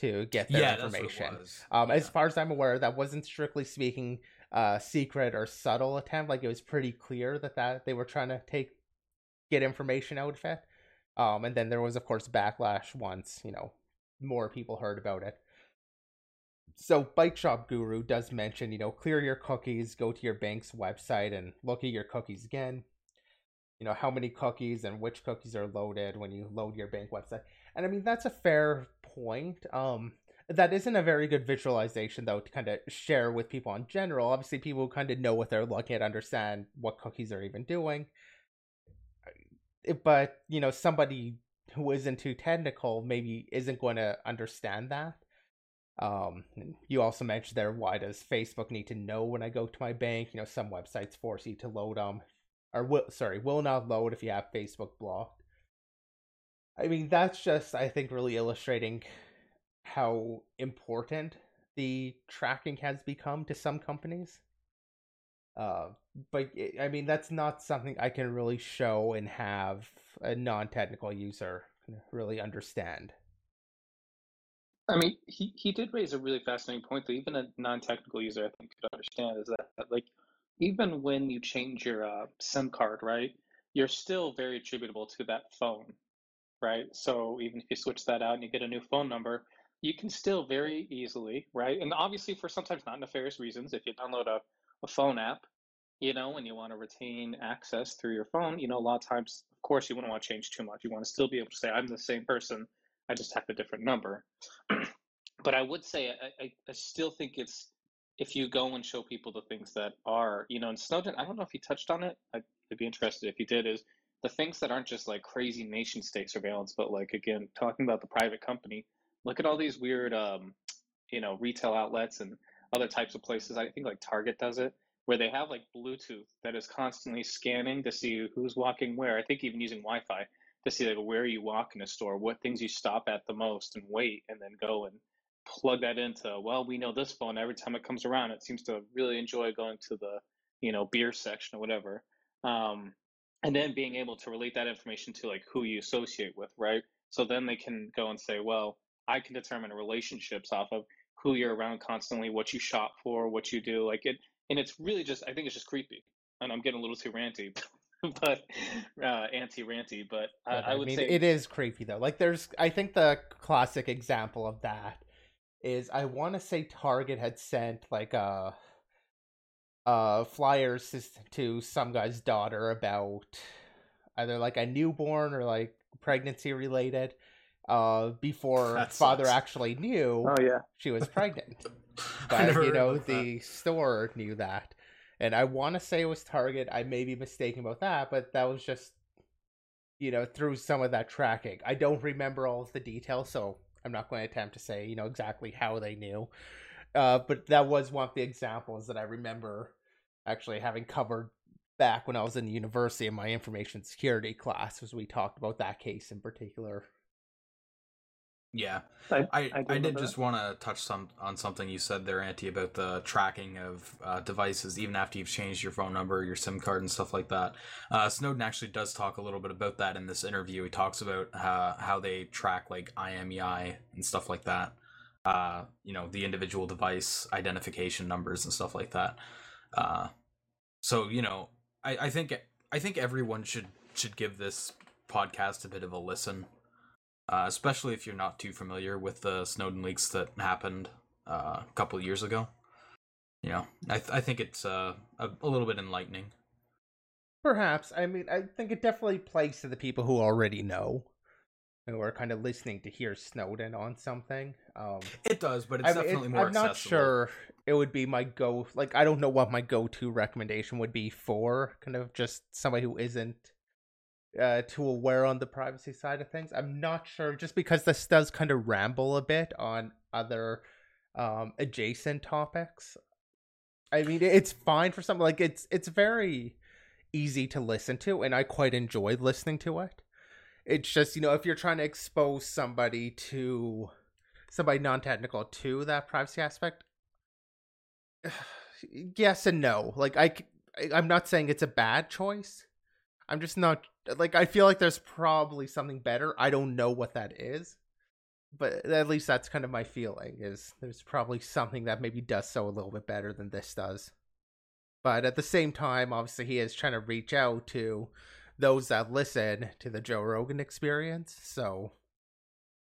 to get their yeah, information. Um, yeah. As far as I'm aware, that wasn't strictly speaking uh secret or subtle attempt. Like it was pretty clear that that they were trying to take get information out of it. Um, and then there was, of course, backlash once you know more people heard about it. So Bike Shop Guru does mention, you know, clear your cookies, go to your bank's website and look at your cookies again. You know, how many cookies and which cookies are loaded when you load your bank website. And I mean, that's a fair point. Um, that isn't a very good visualization though to kind of share with people in general. Obviously, people kind of know what they're looking at, understand what cookies are even doing but you know somebody who isn't too technical maybe isn't going to understand that um you also mentioned there why does facebook need to know when i go to my bank you know some websites force you to load them or will sorry will not load if you have facebook blocked i mean that's just i think really illustrating how important the tracking has become to some companies uh, but I mean, that's not something I can really show and have a non-technical user really understand. I mean, he, he did raise a really fascinating point that even a non-technical user I think could understand is that, that like even when you change your uh, SIM card, right, you're still very attributable to that phone, right? So even if you switch that out and you get a new phone number, you can still very easily, right? And obviously for sometimes not nefarious reasons, if you download a a phone app, you know, and you want to retain access through your phone, you know, a lot of times, of course, you wouldn't want to change too much. You want to still be able to say, I'm the same person, I just have a different number. but I would say, I, I, I still think it's, if you go and show people the things that are, you know, and Snowden, I don't know if he touched on it. I'd, I'd be interested if he did, is the things that aren't just like crazy nation state surveillance, but like, again, talking about the private company, look at all these weird, um, you know, retail outlets and other types of places. I think like Target does it, where they have like Bluetooth that is constantly scanning to see who's walking where. I think even using Wi-Fi to see like where you walk in a store, what things you stop at the most and wait, and then go and plug that into well we know this phone every time it comes around it seems to really enjoy going to the you know beer section or whatever um, and then being able to relate that information to like who you associate with right so then they can go and say well i can determine relationships off of who you're around constantly what you shop for what you do like it and it's really just i think it's just creepy and i'm getting a little too ranty but uh, anti-ranty but I, I, would mean, say it is creepy though. Like, there's, I think the classic example of that is I want to say Target had sent like a uh flyers to some guy's daughter about either like a newborn or like pregnancy related uh before That father sucks. actually knew oh yeah. she was pregnant. But you know about that. the store knew that. And i want to say it was target. I may be mistaken about that but that was just you know through some of that tracking. I don't remember all of the details so i'm not going to attempt to say you know exactly how they knew uh, but that was one of the examples that i remember actually having covered back when i was in the university in my information security class as we talked about that case in particular Yeah, I, I do I, did just want to touch some on something you said there, Anti, about the tracking of uh, devices, even after you've changed your phone number, your SIM card, and stuff like that. Uh, Snowden actually does talk a little bit about that in this interview. He talks about uh, how they track like IMEI and stuff like that. Uh, you know, the individual device identification numbers and stuff like that. Uh, so you know, I, I think I think everyone should should give this podcast a bit of a listen uh, especially if you're not too familiar with the Snowden leaks that happened uh, a couple years ago. You know, I, th- I think it's uh, a, a little bit enlightening. Perhaps. I mean, I think it definitely plays to the people who already know, who are kind of listening to hear Snowden on something. Um, It does, but it's I mean, definitely it- more I'm not sure it would be my go. Like, I don't know what my go-to recommendation would be for kind of just somebody who isn't uh, too aware on the privacy side of things. I'm not sure, just because this does kind of ramble a bit on other um, adjacent topics. I mean, it's fine for something like it's it's very easy to listen to, and I quite enjoy listening to it. It's just you know if you're trying to expose somebody to somebody non-technical to that privacy aspect, yes and no. Like I, I'm not saying it's a bad choice. I'm just not like I feel like there's probably something better. I don't know what that is, but at least that's kind of my feeling. Is there's probably something that maybe does so a little bit better than this does. But at the same time, obviously, he is trying to reach out to those that listen to the Joe Rogan experience. So,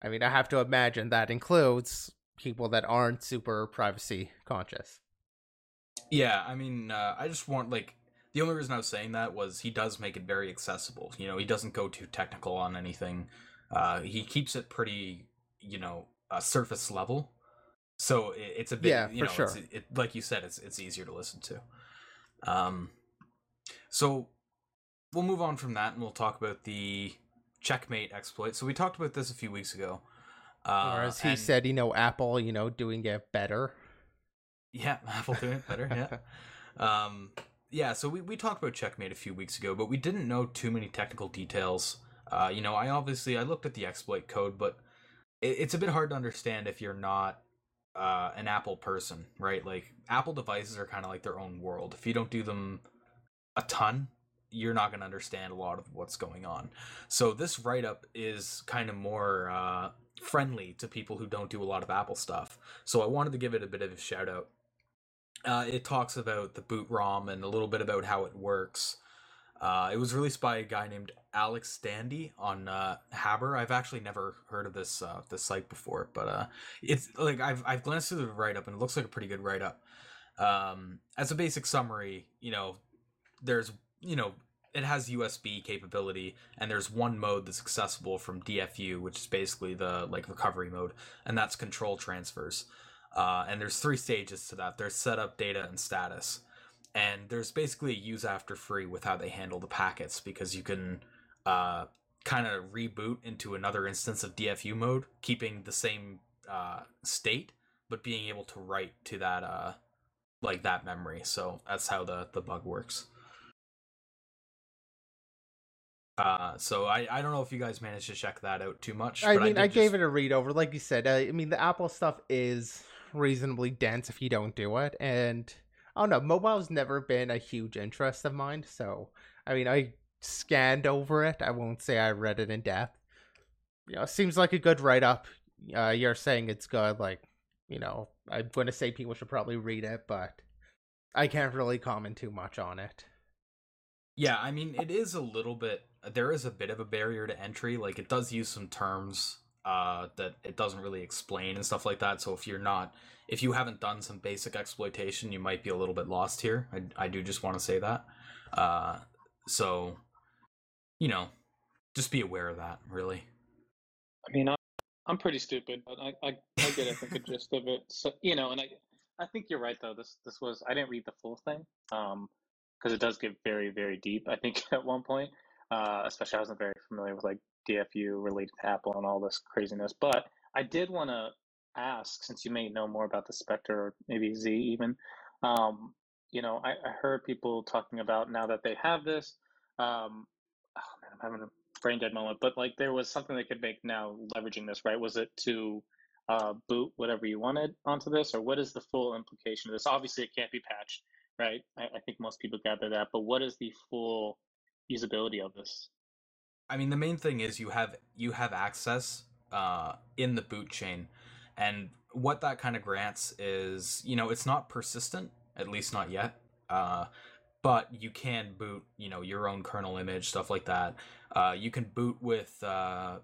I mean, I have to imagine that includes people that aren't super privacy conscious. Yeah, I mean, uh, I just want like the only reason I was saying that was he does make it very accessible. You know, he doesn't go too technical on anything. Uh, he keeps it pretty, you know, uh, surface level. So it, it's a bit, Yeah, you know, it's, sure. it, like you said, it's it's easier to listen to. Um, so we'll move on from that and we'll talk about the checkm8 exploit. So we talked about this a few weeks ago. Uh, or as he and- said, you know, Apple, you know, doing it better. Yeah, Apple doing it better. Yeah. um, yeah. So we, we talked about checkm8 a few weeks ago, but we didn't know too many technical details. Uh, you know, I obviously I looked at the exploit code, but it, it's a bit hard to understand if you're not uh, an Apple person, right? Like Apple devices are kind of like their own world. If you don't do them a ton, you're not going to understand a lot of what's going on. So this write up is kind of more uh, friendly to people who don't do a lot of Apple stuff. So I wanted to give it a bit of a shout out. Uh, it talks about the boot ROM and a little bit about how it works. Uh, it was released by a guy named Alex Standy on uh, Habr. I've actually never heard of this uh, this site before, but uh, it's like I've I've glanced through the write up and it looks like a pretty good write up. Um, as a basic summary, you know, there's you know it has USB capability and there's one mode that's accessible from DFU, which is basically the like recovery mode, and that's control transfers. Uh, and there's three stages to that. There's setup, data, and status. And there's basically a use after free with how they handle the packets because you can uh, kind of reboot into another instance of DFU mode, keeping the same uh, state, but being able to write to that uh, like that memory. So that's how the the bug works. Uh, so I, I don't know if you guys managed to check that out too much. I mean, I, just- gave it a read over. Like you said, uh, I mean, the Apple stuff is reasonably dense if you don't do it. And I don't know, mobile's never been a huge interest of mine. So, I mean, I scanned over it. I won't say I read it in depth. You know, it seems like a good write up. Uh, you're saying it's good. Like, you know, I'm going to say people should probably read it, but I can't really comment too much on it. Yeah, I mean, it is a little bit. There is a bit of a barrier to entry. Like, it does use some terms uh, that it doesn't really explain and stuff like that. So if you're not, if you haven't done some basic exploitation, you might be a little bit lost here. I, I do just want to say that. Uh, so, you know, just be aware of that. Really. I mean, I'm, I'm pretty stupid, but I, I, I get, I think, the gist of it. So, you know, and I, I think you're right though. This, this was, I didn't read the full thing, um, because it does get very, very deep. I think at one point, uh, especially I wasn't very familiar with like DFU related to Apple and all this craziness. But I did want to ask, since you may know more about the Spectre or maybe Z even, um, you know, I, I heard people talking about now that they have this. Um, oh man, I'm having a brain dead moment. But like, there was something they could make now leveraging this, right? Was it to uh, boot whatever you wanted onto this, or what is the full implication of this? Obviously, it can't be patched, right? I, I think most people gather that. But what is the full usability of this? I mean, the main thing is you have you have access uh, in the boot chain, and what that kind of grants is, you know, it's not persistent, at least not yet. Uh, but you can boot, you know, your own kernel image, stuff like that. Uh, you can boot with uh,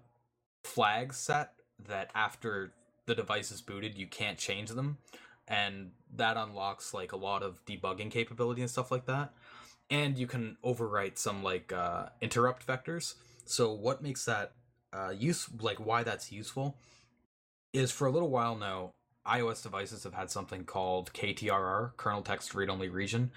flags set that after the device is booted, you can't change them, and that unlocks like a lot of debugging capability and stuff like that. And you can overwrite some like uh, interrupt vectors. So what makes that uh, use like why that's useful is for a little while now, iOS devices have had something called KTRR, kernel text read only region.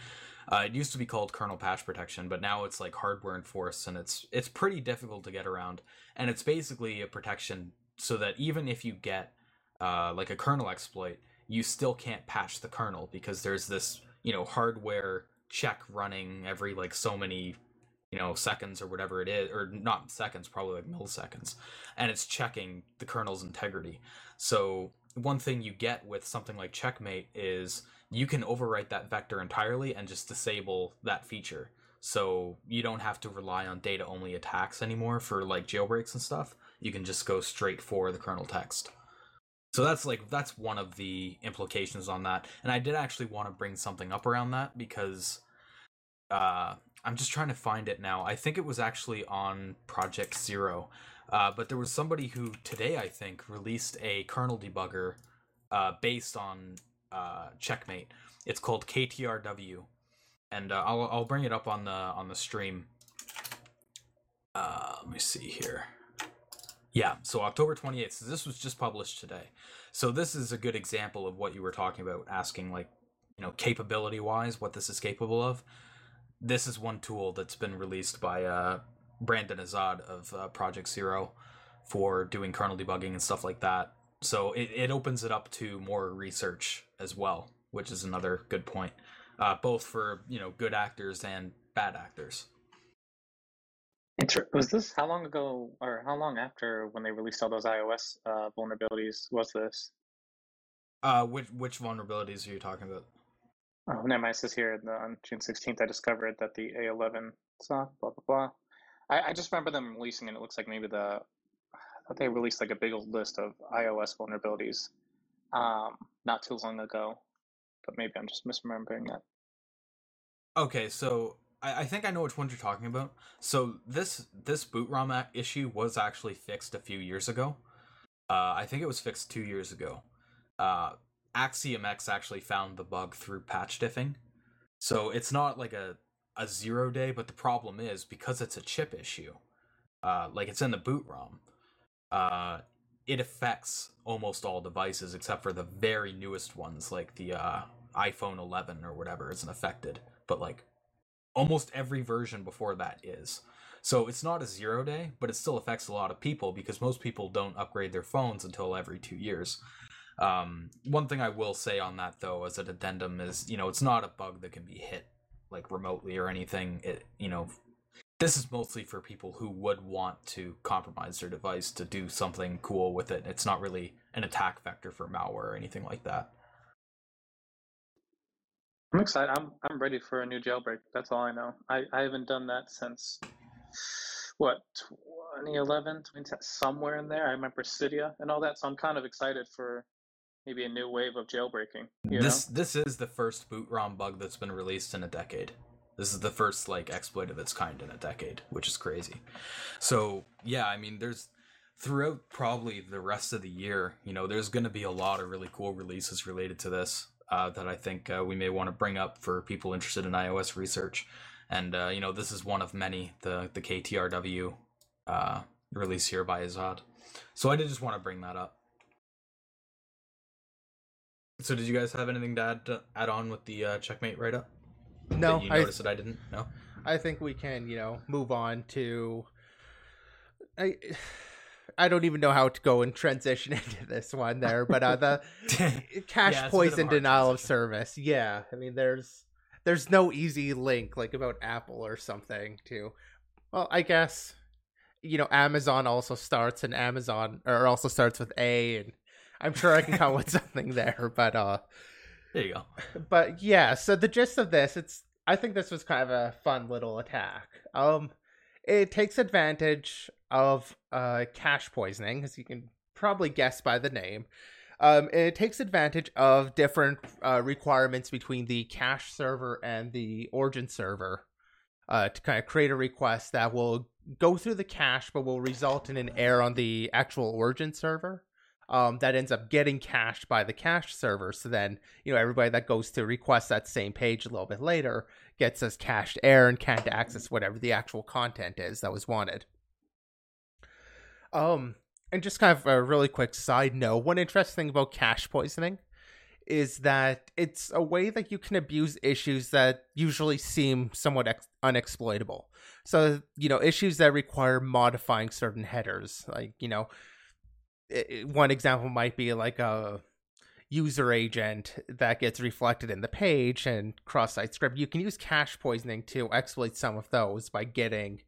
Uh, it used to be called kernel patch protection, but now it's like hardware enforced, and it's it's pretty difficult to get around. And it's basically a protection so that even if you get uh, like a kernel exploit, you still can't patch the kernel because there's this you know hardware check running every like so many you know seconds or whatever it is or not seconds probably like milliseconds and it's checking the kernel's integrity. So one thing you get with something like checkm8 is you can overwrite that vector entirely and just disable that feature. So you don't have to rely on data only attacks anymore for like jailbreaks and stuff. You can just go straight for the kernel text so that's like that's one of the implications on that. And i did actually want to bring something up around that because uh i'm just trying to find it now. I think it was actually on project zero uh, but there was somebody who today i think released a kernel debugger uh, based on uh, checkm8. It's called ktrw and uh, I'll, I'll bring it up on the on the stream. Uh, let me see here yeah so october 28th so this was just published today. So this is a good example of what you were talking about asking like you know capability wise what this is capable of. This is one tool that's been released by uh, brandon azad of uh, project zero for doing kernel debugging and stuff like that. So it, it opens it up to more research as well which is another good point uh, both for you know good actors and bad actors Inter- Was this how long ago, or how long after when they released all those iOS uh, vulnerabilities was this? uh, which which vulnerabilities are you talking about Oh, never mind. It says here the, on June 16th, I discovered that the A11 SoC, blah, blah, blah. I, I just remember them releasing and It looks like maybe the, I thought they released like a big old list of iOS vulnerabilities um, not too long ago. But maybe I'm just misremembering that. Okay, so I, I think I know which ones you're talking about. So this this boot ROM issue was actually fixed a few years ago. Uh, I think it was fixed two years ago. Uh, axi0mX actually found the bug through patch diffing, so it's not like a a zero day. But the problem is because it's a chip issue, uh, like it's in the boot ROM, uh, it affects almost all devices except for the very newest ones, like the uh, iPhone 11 or whatever isn't affected, but like almost every version before that is. So it's not a zero day, but it still affects a lot of people because most people don't upgrade their phones until every two years. Um, one thing I will say on that though, as an addendum, is you know it's not a bug that can be hit like remotely or anything. It you know this is mostly for people who would want to compromise their device to do something cool with it. It's not really an attack vector for malware or anything like that. I'm excited. I'm I'm ready for a new jailbreak. That's all I know. I, I haven't done that since what 2011, 2010, somewhere in there. I remember Cydia and all that. So I'm kind of excited for maybe a new wave of jailbreaking. You this know? this is the first boot ROM bug that's been released in a decade. This is the first like exploit of its kind in a decade, which is crazy. So yeah, I mean, there's throughout probably the rest of the year, you know, there's going to be a lot of really cool releases related to this uh, that I think uh, we may want to bring up for people interested in iOS research. And uh, you know, this is one of many the the KTRW uh, release here by Azad. So I did just want to bring that up. So did you guys have anything to add, to add on with the uh, checkm8 write up? No, you I noticed that I didn't. No. I think we can, you know, move on to. I I don't even know how to go and transition into this one there, but uh, the cache Yeah, it's a bit of a poison denial of service. Yeah, I mean, there's there's no easy link like about Apple or something to. Well, I guess you know Amazon also starts and Amazon or also starts with A, and I'm sure I can come with something there, but uh There you go. but yeah, so the gist of this, it's I think this was kind of a fun little attack. Um it takes advantage of uh cache poisoning, as you can probably guess by the name. Um it takes advantage of different uh, requirements between the cache server and the origin server uh to kind of create a request that will go through the cache but will result in an error on the actual origin server. Um, that ends up getting cached by the cache server. So then you know everybody that goes to request that same page a little bit later gets us cached error and can't access whatever the actual content is that was wanted. Um and just kind of a really quick side note one interesting thing about cache poisoning is that it's a way that you can abuse issues that usually seem somewhat ex- unexploitable. So you know issues that require modifying certain headers like you know i- i- one example might be like a user agent that gets reflected in the page and cross-site script you can use cache poisoning to exploit some of those by getting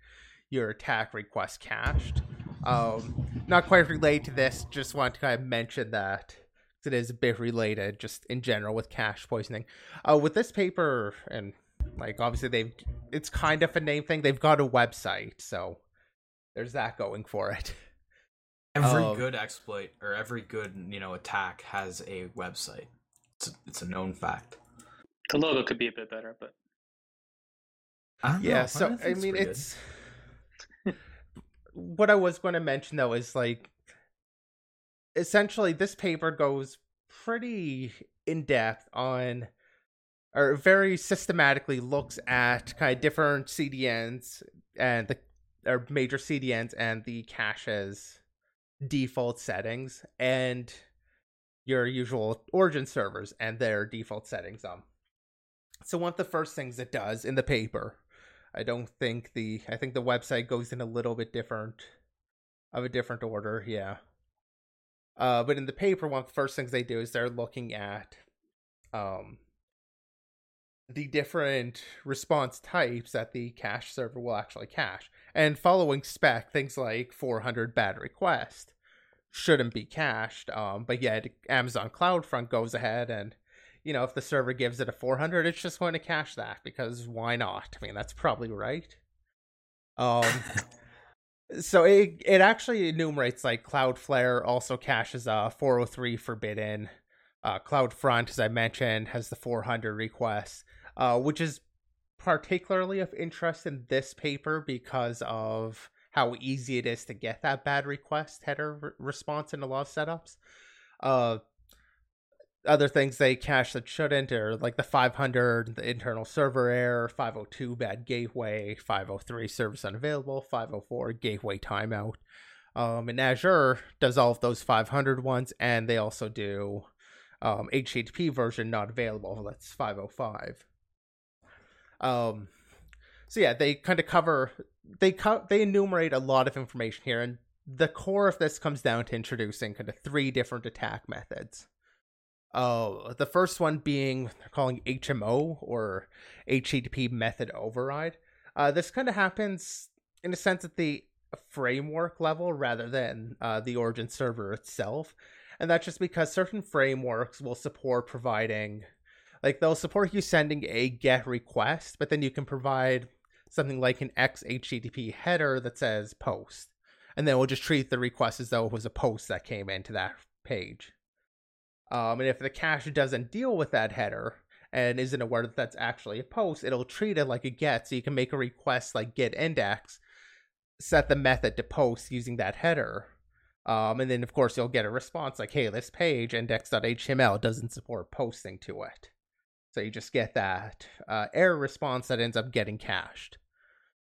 your attack request cached. Um not quite related to this just want to kind of mention that it is a bit related just in general with cache poisoning. Uh with this paper and like obviously they've it's kind of a name thing they've got a website so there's that going for it Every Um, good exploit or every good you know attack has a website. It's a, it's a known fact. The logo could be a bit better, but I don't know, yeah so think i mean it's what i was going to mention though is like essentially this paper goes pretty in depth on or very systematically looks at kind of different cdns and the or major cdns and the caches default settings and your usual origin servers and their default settings um so one of the first things it does in the paper I don't think the I think the website goes in a little bit different of a different order, yeah. Uh but in the paper one of the first things they do is they're looking at um the different response types that the cache server will actually cache. And following spec, things like 400 bad request shouldn't be cached. Um, but yet Amazon CloudFront goes ahead and you know, if the server gives it a 400, it's just going to cache that because why not? I mean, that's probably right. Um, so it it actually enumerates like Cloudflare also caches uh 403 forbidden. Uh, CloudFront, as I mentioned, has the 400 requests, uh, which is particularly of interest in this paper because of how easy it is to get that bad request header re- response in a lot of setups. Uh, other things they cache that shouldn't are like the 500 the internal server error 502 bad gateway 503 service unavailable 504 gateway timeout um and azure does all of those 500 ones and they also do um http version not available that's 505 um so yeah they kind of cover they co- they enumerate a lot of information here and the core of this comes down to introducing kind of three different attack methods Oh, the first one being they're calling HMO or HTTP method override. Uh, this kind of happens in a sense at the framework level rather than uh, the origin server itself. And that's just because certain frameworks will support providing, like, they'll support you sending a GET request, but then you can provide something like an XHTTP header that says post. And then we'll just treat the request as though it was a post that came into that page. Um, and if the cache doesn't deal with that header and isn't aware that that's actually a post, it'll treat it like a get. So you can make a request like get index, set the method to post using that header. Um, and then of course you'll get a response like, hey, this page index.html doesn't support posting to it. So you just get that uh, error response that ends up getting cached.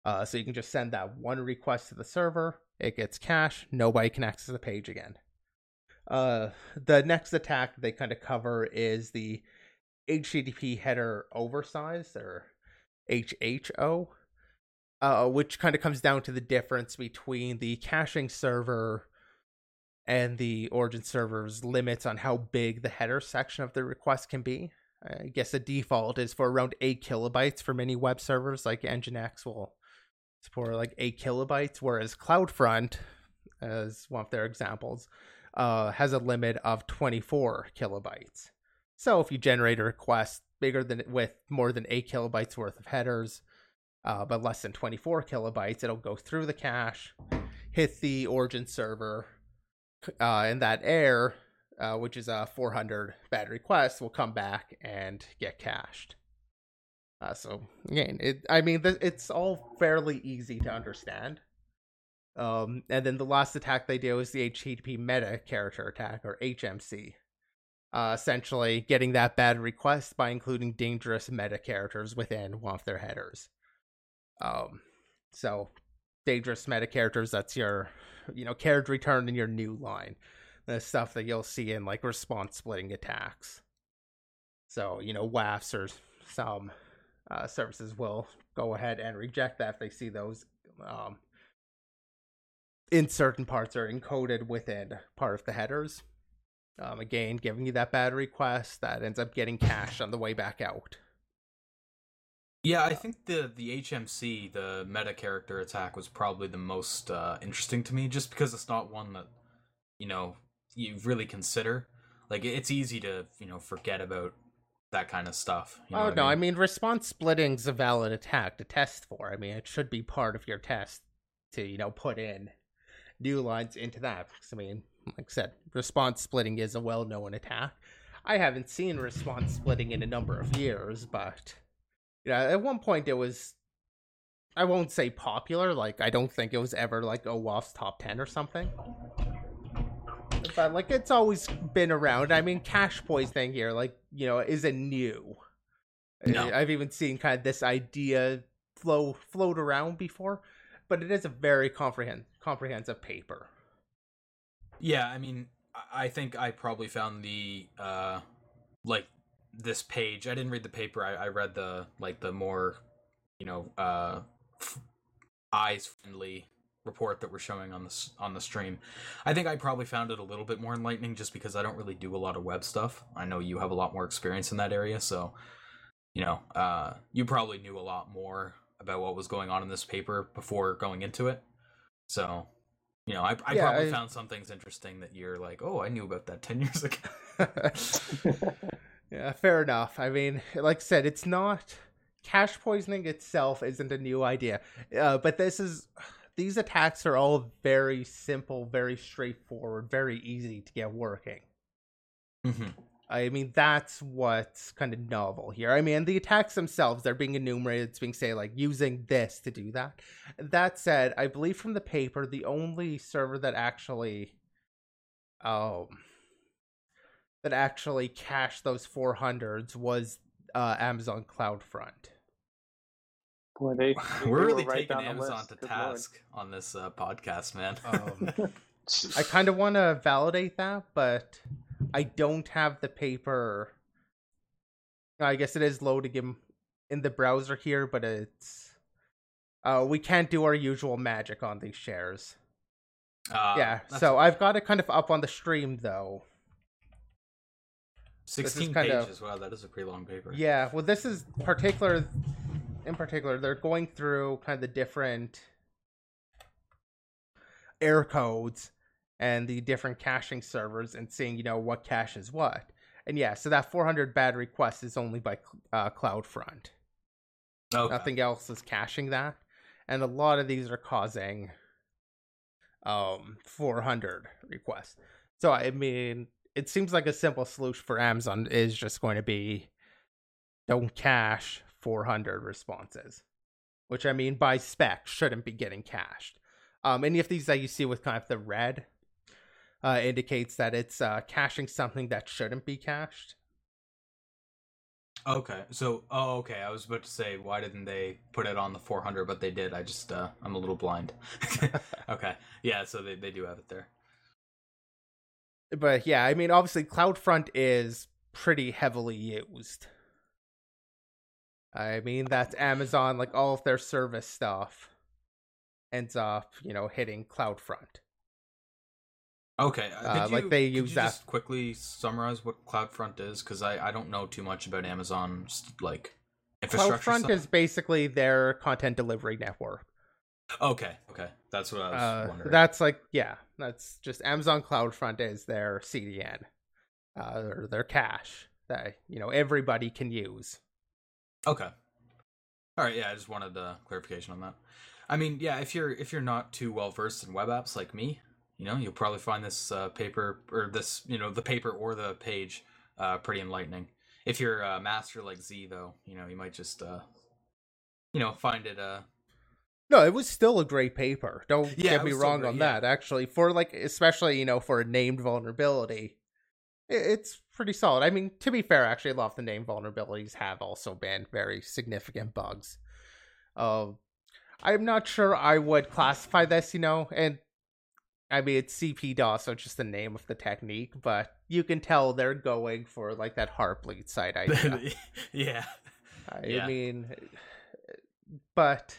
Uh, so you can just send that one request to the server, it gets cached, nobody can access the page again. Uh, the next attack they kind of cover is the HTTP header oversize or HHO, uh, which kind of comes down to the difference between the caching server and the origin server's limits on how big the header section of the request can be. I guess the default is for around 8 kilobytes for many web servers, like Nginx will support like 8 kilobytes, whereas CloudFront, as one of their examples, uh, has a limit of 24 kilobytes. So if you generate a request bigger than with more than 8 kilobytes worth of headers, uh, but less than 24 kilobytes, it'll go through the cache, hit the origin server, uh, and that error, uh, which is a 400 bad request, will come back and get cached. Uh, so again, it, I mean, th- it's all fairly easy to understand. Um, and then the last attack they do is the HTTP meta character attack, or HMC. Uh, essentially, getting that bad request by including dangerous meta characters within one of their headers. Um, so dangerous meta characters, that's your, you know, carriage return in your new line. The stuff that you'll see in like response splitting attacks. So, you know, WAFs or some uh, services will go ahead and reject that if they see those um, in certain parts are encoded within part of the headers. Um, again, giving you that bad request that ends up getting cached on the way back out. Yeah, I think the the HMC, the meta character attack, was probably the most uh, interesting to me, just because it's not one that you know you really consider. Like it's easy to you know forget about that kind of stuff. You know oh no, I I mean? mean response splitting's a valid attack to test for. I mean, it should be part of your test to you know put in new lines into that. Because, I mean, like I said, response splitting is a well-known attack. I haven't seen response splitting in a number of years, but you know, at one point it was. I won't say popular. Like I don't think it was ever like OWASP's top ten or something. But like it's always been around. I mean, cache poisoning here, like you know, isn't new. No. I've even seen kind of this idea flow float around before, but it is a very comprehend comprehensive paper. Yeah, I mean, I- I think I probably found the uh like this page. I didn't read the paper. I, I read the like the more, you know, uh f- eyes friendly report that we're showing on this on the stream. I think I probably found it a little bit more enlightening just because I don't really do a lot of web stuff. I know you have a lot more experience in that area, so you know, uh you probably knew a lot more about what was going on in this paper before going into it. So, you know, I, I Yeah, probably I- found some things interesting that you're like, oh, I knew about that 10 years ago. yeah, fair enough. I mean, like I said, it's not cache poisoning itself isn't a new idea, uh, but this is these attacks are all very simple, very straightforward, very easy to get working. hmm I mean, that's what's kind of novel here. I mean, the attacks themselves, they're being enumerated. It's being say like using this to do that. That said, I believe from the paper, the only server that actually, um, that actually cached those four hundreds was uh, Amazon CloudFront. Boy, they, they We're were really right taking down Amazon to Good lord. task on this uh, podcast, man. Um, I kind of want to validate that, but I don't have the paper. I guess it is loading in, in the browser here, but it's. Uh, we can't do our usual magic on these shares. Uh, yeah, that's so I've got it kind of up on the stream though. 16 kind of- pages. Wow, that is a pretty long paper. Yeah, well, this is particular. In particular, they're going through kind of the different error codes and the different caching servers and seeing, you know, what caches what. And yeah, so that 400 bad request is only by uh, CloudFront. Okay. Nothing else is caching that, and a lot of these are causing um 400 requests. So I mean, it seems like a simple solution for Amazon is just going to be don't cache 400 responses, which I mean by spec shouldn't be getting cached. Um, any of these that you see with kind of the red uh, indicates that it's uh, caching something that shouldn't be cached. Okay. So, oh, okay. I was about to say, why didn't they put it on the 400? But they did. I just, uh, I'm a little blind. okay. Yeah. So they, they do have it there. But yeah, I mean, obviously, CloudFront is pretty heavily used. I mean, that's Amazon, like all of their service stuff ends up, you know, hitting CloudFront. Okay. Uh, like you- they could use you that- Just quickly summarize what CloudFront is, because I, I don't know too much about Amazon's like infrastructure. CloudFront stuff. is basically their content delivery network. Okay. Okay. That's what I was Uh, wondering. that's like, yeah, that's just Amazon CloudFront is their CDN, uh, or their cache that you know everybody can use. Okay. All right. Yeah, I just wanted uh, clarification on that. I mean, yeah, if you're if you're not too well versed in web apps like me, you know, you'll probably find this uh, paper or this, you know, the paper or the page uh, pretty enlightening. If you're a master like Z, though, you know, you might just, uh, you know, find it. Uh, No, it was still a great paper. Don't Yeah, get me wrong great, on yeah. that. Actually, for like, especially you know, for a named vulnerability, it's pretty solid. I mean, to be fair, actually, a lot of the name vulnerabilities have also been very significant bugs. Um, I'm not sure I would classify this, you know, and I mean it's CP DOS, so just the name of the technique, but you can tell they're going for like that heartbleed side idea. yeah. I Yeah. mean, but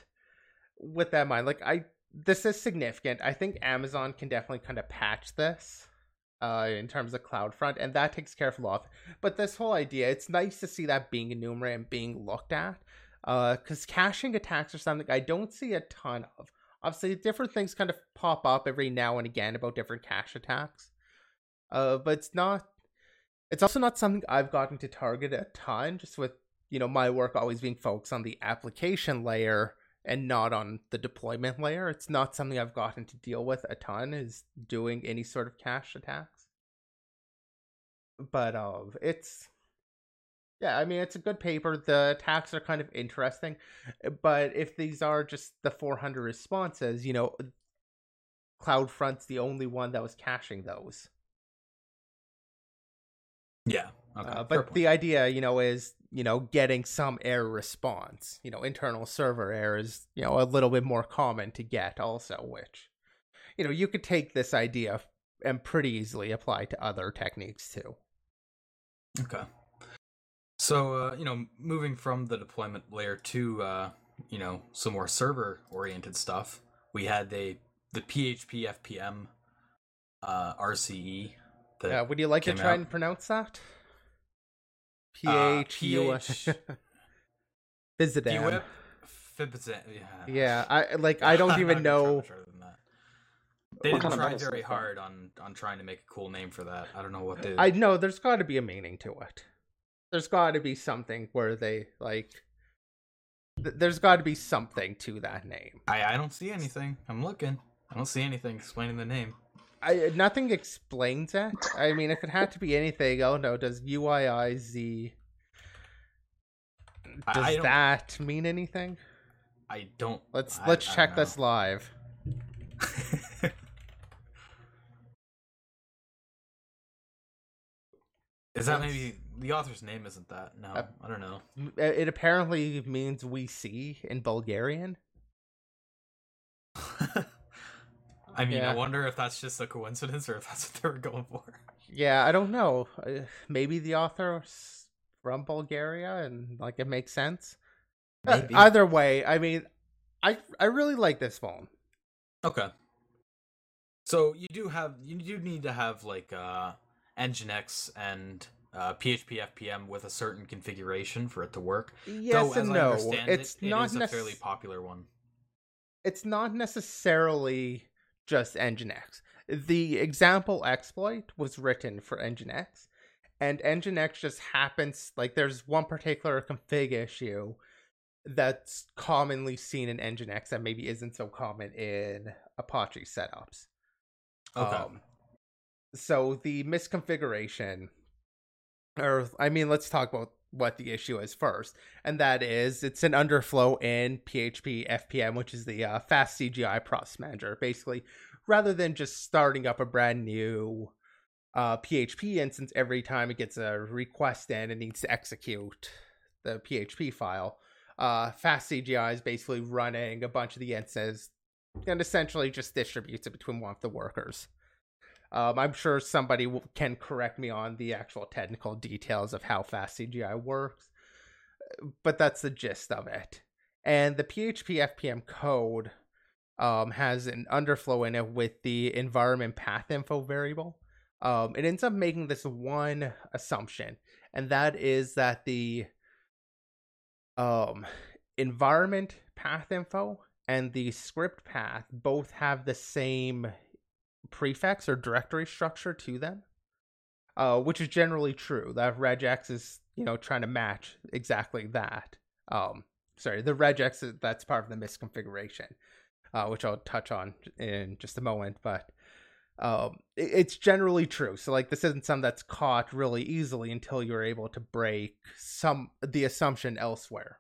with that in mind, like I, this is significant. I think Amazon can definitely kind of patch this, uh, in terms of CloudFront, and that takes care of a lot. But this whole idea, it's nice to see that being enumerated and being looked at, uh, because caching attacks are something I don't see a ton of. Obviously, different things kind of pop up every now and again about different cache attacks, uh, but it's not. It's also not something I've gotten to target a ton, just with you know my work always being focused on the application layer and not on the deployment layer. It's not something i've gotten to deal with a ton is doing any sort of cache attacks. But um it's yeah i mean it's a good paper. The attacks are kind of interesting but if these are just the 400 responses you know cloudfront's the only one that was caching those. Yeah. Okay. uh, but the idea, you know, is you know getting some error response. You know, internal server error is you know a little bit more common to get, also, which you know you could take this idea and pretty easily apply to other techniques too. Okay. So, uh, you know, moving from the deployment layer to, uh, you know, some more server-oriented stuff, we had the the PHP FPM uh, RCE. That, would you like to try out. and pronounce that? Uh, P H U PH Visit PWIP Fibzan- Yeah. Yeah, I like. I don't even not gonna try know. much harder than that. They What didn't try very hard on on trying to make a cool name for that. I don't know what they. I know there's got to be a meaning to it. There's got to be something where they like. th- There's got to be something to that name. I I don't see anything. I'm looking. I don't see anything explaining the name. I nothing explains that. I mean, if it had to be anything, oh no, does UIIZ does that mean anything? I don't. Let's I- let's I check this live. Is that maybe the author's name? Isn't that? No, Uh, I don't know. It apparently means we see in Bulgarian. I mean, Yeah. I wonder if that's just a coincidence or if that's what they were going for. Yeah, I don't know. Uh, Maybe the author's from Bulgaria and like it makes sense. Uh, Maybe. Either way, I mean, I I really like this phone. Okay. So you do have you do need to have like uh Nginx and uh, PHP FPM with a certain configuration for it to work. Yes Though, and no. understand It's it, not it is a fairly popular one. it's not necessarily just Nginx. The example exploit was written for Nginx, and Nginx just happens like there's one particular config issue that's commonly seen in Nginx that maybe isn't so common in Apache setups. Okay. Um, so the misconfiguration, or I mean, let's talk about what the issue is first, and that is it's an underflow in PHP FPM, which is the uh, fast CGI process manager. Basically, rather than just starting up a brand new uh, PHP instance every time it gets a request in and needs to execute the PHP file, uh, fast CGI is basically running a bunch of the instances and essentially just distributes it between one of the workers. Um, I'm sure somebody will, can correct me on the actual technical details of how fast CGI works, but that's the gist of it. And the PHP FPM code um, has an underflow in it with the environment path info variable. Um, it ends up making this one assumption, and that is that the um, environment path info and the script path both have the same prefix or directory structure to them, uh, which is generally true. That regex is you know trying to match exactly that. Um, sorry, the regex that's part of the misconfiguration, uh, which I'll touch on in just a moment. But um, it, it's generally true. So like this isn't something that's caught really easily until you're able to break some the assumption elsewhere.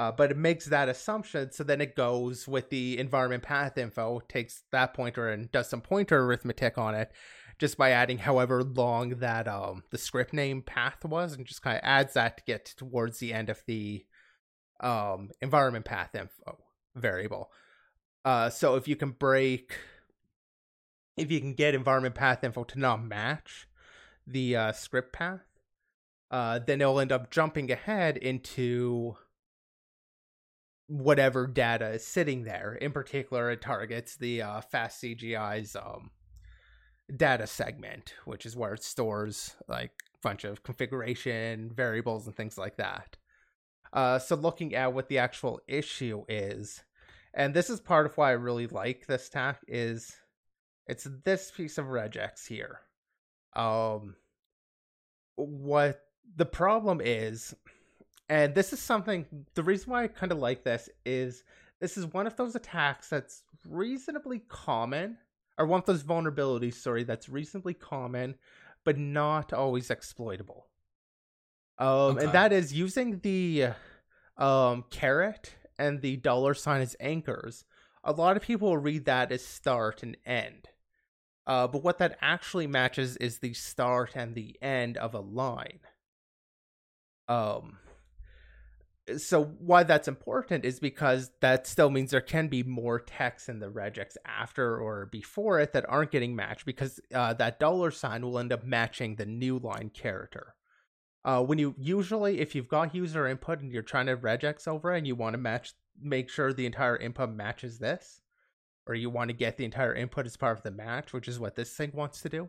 Uh, but it makes that assumption, so then it goes with the environment path info, takes that pointer and does some pointer arithmetic on it, just by adding however long that um the script name path was, and just kind of adds that to get towards the end of the um environment path info variable. Uh, so if you can break, if you can get environment path info to not match the uh, script path, uh, then it'll end up jumping ahead into whatever data is sitting there. In particular, it targets the uh, fast CGI's um, data segment, which is where it stores like a bunch of configuration variables and things like that. Uh, so looking at what the actual issue is, and this is part of why I really like this tack is it's this piece of regex here. Um, what the problem is and this is something the reason why i kind of like this is this is one of those attacks that's reasonably common or one of those vulnerabilities sorry that's reasonably common but not always exploitable. Um Okay. and that is using the um caret and the dollar sign as anchors. A lot of people will read that as start and end. Uh, but what that actually matches is the start and the end of a line. Um so why that's important is because that still means there can be more text in the regex after or before it that aren't getting matched because uh, that dollar sign will end up matching the new line character. Uh, when you usually, if you've got user input and you're trying to regex over and you want to match, make sure the entire input matches this, or you want to get the entire input as part of the match, which is what this thing wants to do.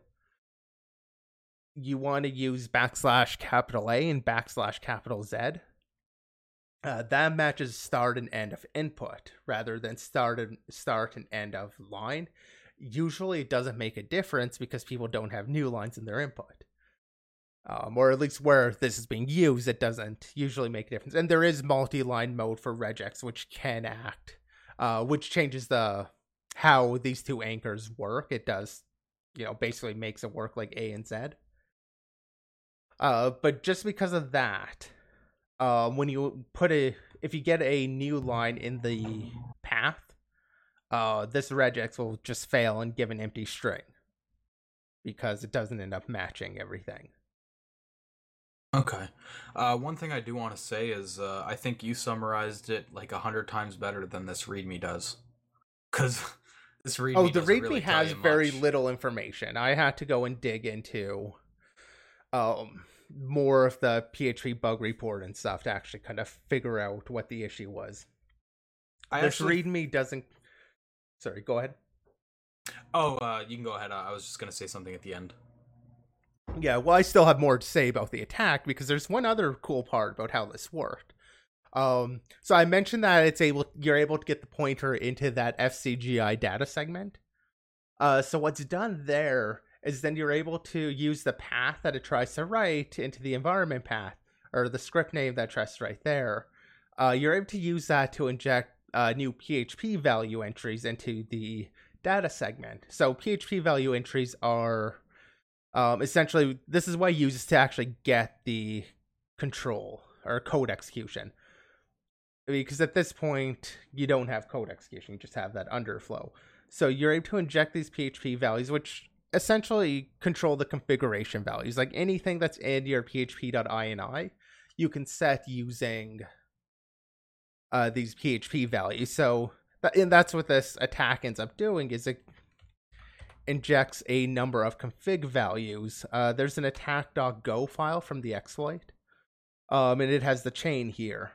You want to use backslash capital A and backslash capital Z uh, that matches start and end of input rather than start and start and end of line. Usually, it doesn't make a difference because people don't have new lines in their input, um, or at least where this is being used, it doesn't usually make a difference. And there is multi-line mode for regex, which can act, uh, which changes the how these two anchors work. It does, you know, basically makes it work like A and Z. Uh, but just because of that, um, when you put a if you get a new line in the path, uh, this regex will just fail and give an empty string because it doesn't end up matching everything. Okay. Uh, one thing I do want to say is uh, I think you summarized it like a hundred times better than this README does. Because this README. oh, the README really has very little information. I had to go and dig into um more of the PHP bug report and stuff to actually kind of figure out what the issue was. I this actually. README doesn't. Sorry, go ahead. Oh, uh, you can go ahead. I was just gonna say something at the end. Yeah, well, I still have more to say about the attack because there's one other cool part about how this worked. Um, so I mentioned that it's able you're able to get the pointer into that FCGI data segment. Uh, so what's done there is then you're able to use the path that it tries to write into the environment path or the script name that tries to write there. Uh, you're able to use that to inject uh, new PHP value entries into the data segment. So PHP value entries are um, essentially this is what uses to actually get the control or code execution. Because at this point you don't have code execution, you just have that underflow. So you're able to inject these PHP values, which essentially control the configuration values. Like anything that's in your php.ini, you can set using uh, these PHP values. So and that's what this attack ends up doing is it injects a number of config values. Uh, there's an attack.go file from the exploit, um, and it has the chain here.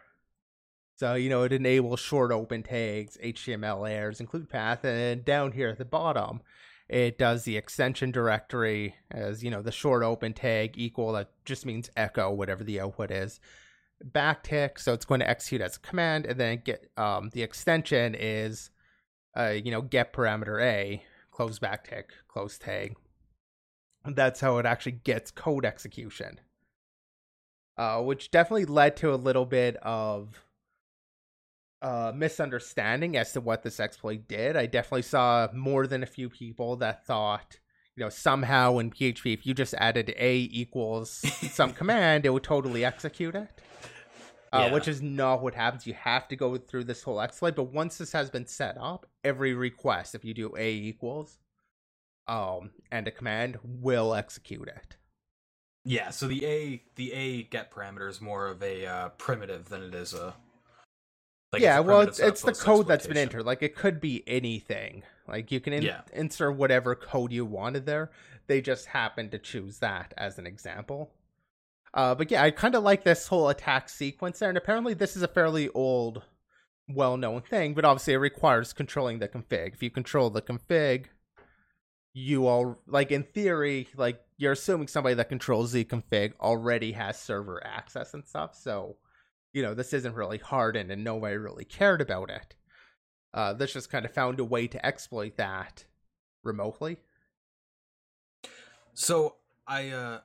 So, you know, it enables short open tags, HTML errors, include path, and down here at the bottom, it does the extension directory as, you know, the short open tag equal, that just means echo, whatever the output is. Backtick, so it's going to execute as a command, and then get um, the extension is, uh, you know, get parameter A, close backtick, close tag. That's how it actually gets code execution. Uh, which definitely led to a little bit of uh, misunderstanding as to what this exploit did. I definitely saw more than a few people that thought, you know, somehow in PHP, if you just added a equals some command, it would totally execute it. Uh, Yeah. Which is not what happens. You have to go through this whole exploit. But once this has been set up, every request, if you do a equals, um, and a command will execute it. Yeah, so the a the a get parameter is more of a uh, primitive than it is a. Like yeah, well, it's, it's the code that's been entered. Like it could be anything. Like you can in- Yeah. insert whatever code you wanted there. They just happened to choose that as an example. Uh, but yeah, I kind of like this whole attack sequence there, and apparently this is a fairly old, well-known thing. But obviously, it requires controlling the config. If you control the config, you all like in theory, like you're assuming somebody that controls the config already has server access and stuff. So you know, this isn't really hardened and nobody really cared about it. Uh, this just kind of found a way to exploit that remotely. So I, uh,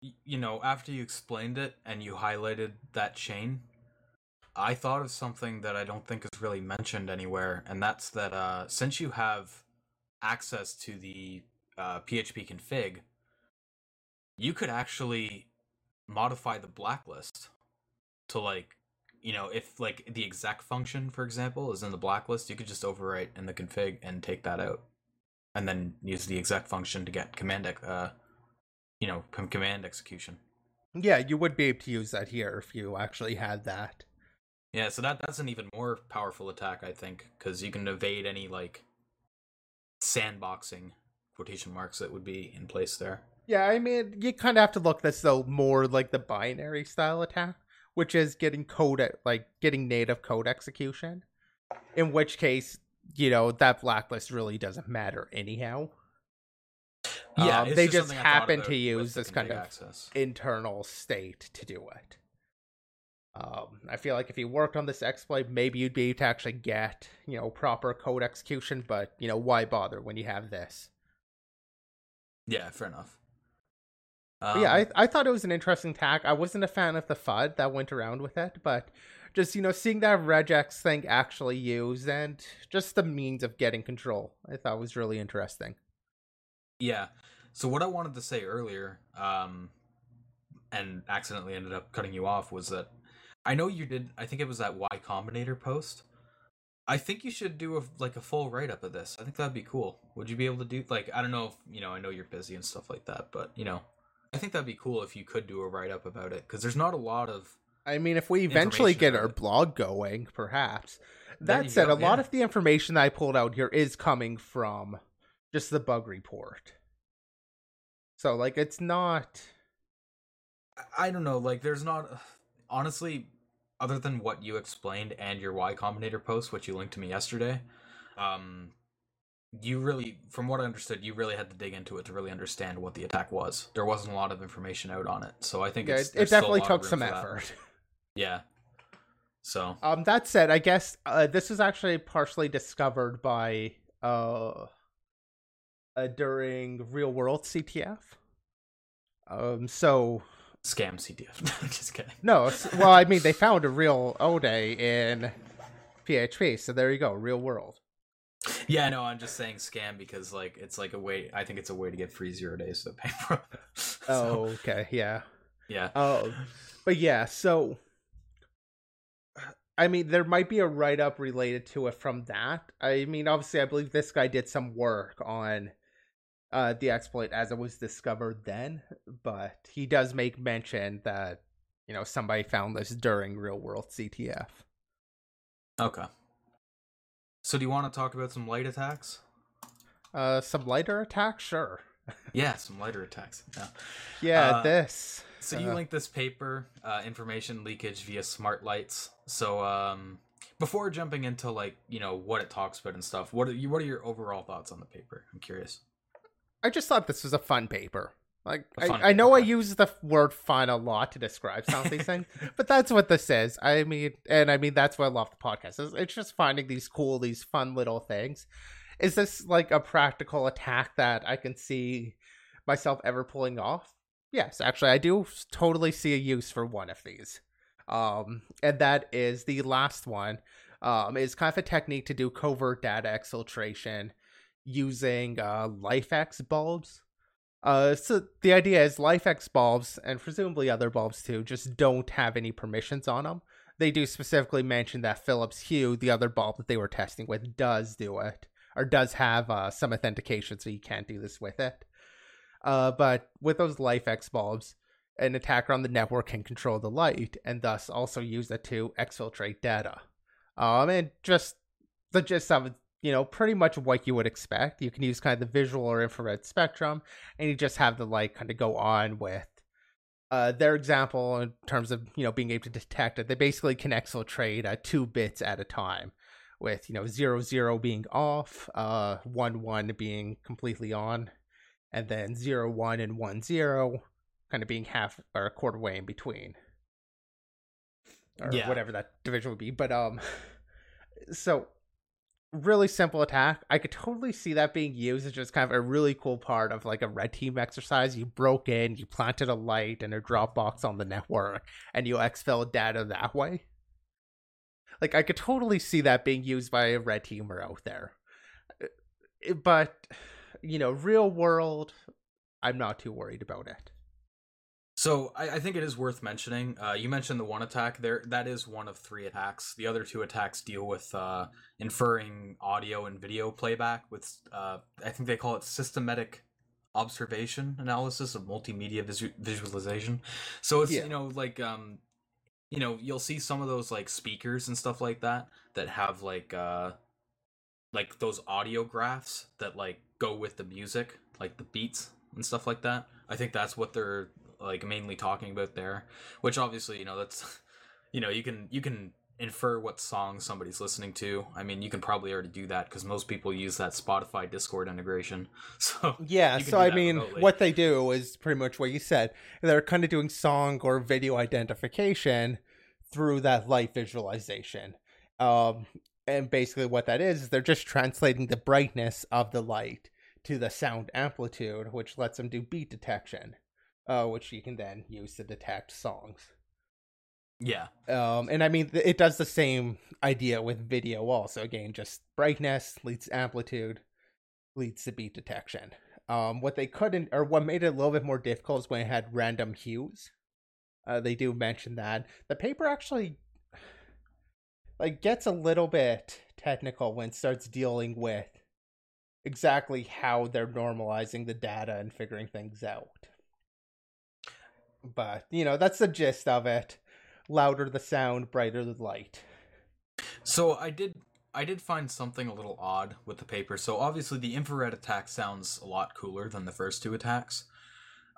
you know, after you explained it and you highlighted that chain, I thought of something that I don't think is really mentioned anywhere, and that's that uh, since you have access to the uh, PHP config, you could actually modify the blacklist to like, you know, if like the exec function, for example, is in the blacklist, you could just overwrite in the config and take that out. And then use the exec function to get command uh you know com- command execution. Yeah, you would be able to use that here if you actually had that. yeah so that that's an even more powerful attack i think because you can evade any like sandboxing quotation marks that would be in place there. Yeah, I mean, you kind of have to look this though more like the binary style attack, which is getting code at like getting native code execution. In which case, you know that blacklist really doesn't matter anyhow. yeah Um, they just just something I thought happen to use this kind of access. internal state to do it. Um, I feel like if you worked on this exploit, maybe you'd be able to actually get, you know, proper code execution, but, you know, why bother when you have this? yeah fair enough But yeah, Um, I, I thought it was an interesting tack. I wasn't a fan of the FUD that went around with it, but just, you know, seeing that regex thing actually used and just the means of getting control, I thought was really interesting. Yeah. So what I wanted to say earlier, um, and accidentally ended up cutting you off, was that I know you did. I think it was that Y Combinator post. I think you should do a like a full write up of this. I think that'd be cool. Would you be able to do like I don't know if you know I know you're busy and stuff like that, but you know I think that'd be cool if you could do a write up about it because there's not a lot of I mean, if we eventually get our it. blog going, perhaps. That said, go, a lot of the information that I pulled out here is coming from just the bug report. So, like, it's not. I don't know, like there's not honestly other than what you explained and your Y Combinator post, which you linked to me yesterday. Um you really, from what I understood, you really had to dig into it to really understand what the attack was. There wasn't a lot of information out on it, so I think Yeah, it's, it, it there's still a definitely took some effort. Yeah. So Um, that said, I guess uh, this is actually partially discovered by uh, uh during real world CTF. Um, so scam CTF. Just kidding. no, well, I mean they found a real Ode in PHP, so there you go, real world. Yeah, no, I'm just saying scam because like it's like a way. I think it's a way to get free zero days to pay for. it. Oh, okay, yeah. yeah. Oh, but yeah, so I mean, there might be a write up related to it from that. I mean, obviously, I believe this guy did some work on uh, the exploit as it was discovered then, but he does make mention that you know somebody found this during real world CTF. Okay. So do you want to talk about some light attacks? Uh, some lighter attacks, sure. Yeah, some lighter attacks. Yeah. Yeah, Uh, this. So you Uh, linked this paper, uh, information leakage via smart lights. So um, before jumping into like you know what it talks about and stuff, what are you? What are your overall thoughts on the paper? I'm curious. I just thought this was a fun paper. Like I, I know I use the word fun a lot to describe some of these things, but that's what this is. I mean, and I mean that's what I love the podcast. It's, it's just finding these cool, these fun little things. Is this like a practical attack that I can see myself ever pulling off? Yes, actually, I do totally see a use for one of these. Um, and that is the last one. Um, is kind of a technique to do covert data exfiltration using uh, LIFX bulbs. Uh, so the idea is LIFX bulbs and presumably other bulbs too just don't have any permissions on them. They do specifically mention that Philips Hue, the other bulb that they were testing with, does do it or does have uh, some authentication, so you can't do this with it. Uh, but with those LIFX bulbs, an attacker on the network can control the light and thus also use it to exfiltrate data. Um, and just the gist of you know, pretty much what you would expect. You can use kind of the visual or infrared spectrum, and you just have the light kind of go on with uh, their example in terms of you know being able to detect it. They basically can exfiltrate uh, two bits at a time, with you know zero zero being off, uh, one one being completely on, and then zero one and one zero kind of being half or a quarter way in between or Yeah. whatever that division would be but um so really simple attack. I could totally see that being used as just kind of a really cool part of like a red team exercise. You broke in you planted a light and a dropbox on the network and you exfil data that way. Like i could totally see that being used by a red teamer out there. Uh, but you know real world i'm not too worried about it So I, I think it is worth mentioning. Uh, you mentioned the one attack there. That is one of three attacks. The other two attacks deal with uh, inferring audio and video playback with, uh, I think they call it systematic observation analysis of multimedia visu- visualization. So it's Yeah. you know like um, you know you'll see some of those like speakers and stuff like that that have like uh, like those audio graphs that like go with the music, like the beats and stuff like that. I think that's what they're like mainly talking about there. Which obviously, you know, that's you know, you can you can infer what song somebody's listening to. I mean, you can probably already do that because most people use that Spotify Discord integration. So Yeah, so I mean, remotely. what they do is pretty much what you said. They're kind of doing song or video identification through that light visualization. Um, and basically, what that is, is they're just translating the brightness of the light to the sound amplitude, which lets them do beat detection, uh, which you can then use to detect songs. yeah, Um, and I mean, th- it does the same idea with video also. Again, just brightness leads to amplitude, leads to beat detection. Um, what they couldn't, or what made it a little bit more difficult is when it had random hues. Uh, they do mention that the paper actually like gets a little bit technical when it starts dealing with exactly how they're normalizing the data and figuring things out. But you know, that's the gist of it louder the sound, brighter the light. So I did I did find something a little odd with the paper. So obviously the infrared attack sounds a lot cooler than the first two attacks.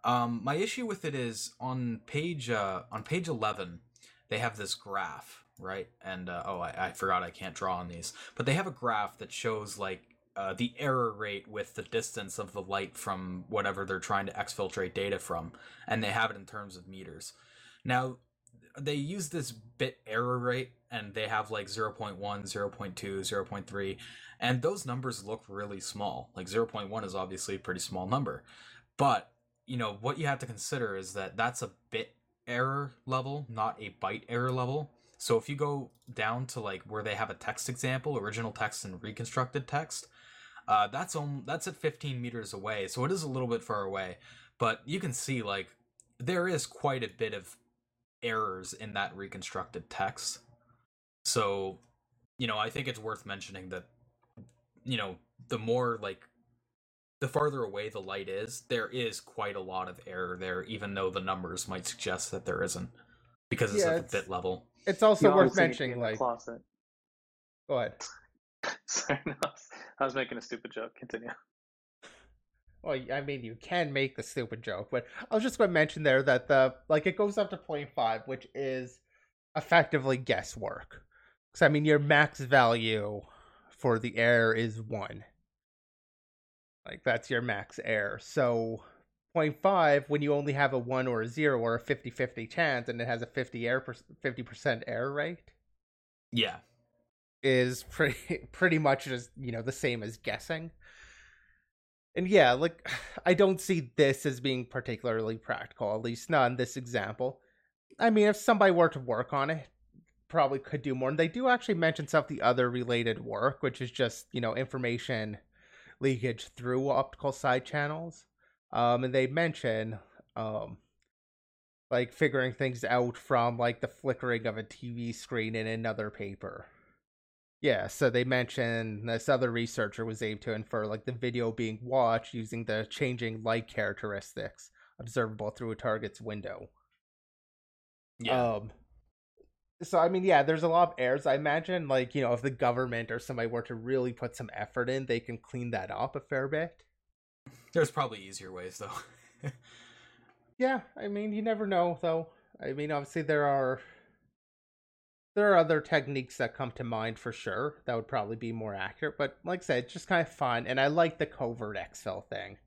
Um, my issue with it is on page uh, on page eleven, they have this graph, right? And uh, oh, I, I forgot I can't draw on these, but they have a graph that shows like uh, the error rate with the distance of the light from whatever they're trying to exfiltrate data from, and they have it in terms of meters. Now, they use this bit error rate, and they have like 0.1, 0.2, 0.3, and those numbers look really small. Like 0.1 is obviously a pretty small number, but you know what you have to consider is that that's a bit error level, not a byte error level. So if you go down to like where they have a text example, original text and reconstructed text, uh, that's on that's at 15 meters away. So it is a little bit far away, but you can see like there is quite a bit of errors in that reconstructed text. So, you know, I think it's worth mentioning that you know, the more like the farther away the light is, there is quite a lot of error there, even though the numbers might suggest that there isn't, because it's Yeah, at it's- the bit level. It's also You worth honestly need to be mentioning, like, closet. go ahead. Sorry, no, I was- making a stupid joke. Continue. Well, I mean, you can make the stupid joke, but I was just going to mention there that the like it goes up to 0.5, which is effectively guesswork. Because I mean, your max value for the error is one. Like that's your max error. So 0.5, when you only have a one or a zero or a 50-50 chance, and it has a 50 error 50% error rate, Yeah. Is pretty pretty much just you know the same as guessing. And yeah like i don't see this as being particularly practical at least not in this example. I mean if somebody were to work on it probably could do more. And they do actually mention some of the other related work which is just you know information leakage through optical side channels. Um and they mention um like figuring things out from like the flickering of a tv screen in another paper yeah, so they mentioned this other researcher was able to infer like the video being watched using the changing light characteristics observable through a target's window. Yeah. Um so I mean, yeah, there's a lot of errors. I imagine like, you know, if the government or somebody were to really put some effort in, they can clean that up a fair bit. There's probably easier ways though. Yeah, I mean, you never know though. I mean, obviously there are there are other techniques that come to mind for sure that would probably be more accurate, but like I said, it's just kind of fun and I like the covert exfil thing.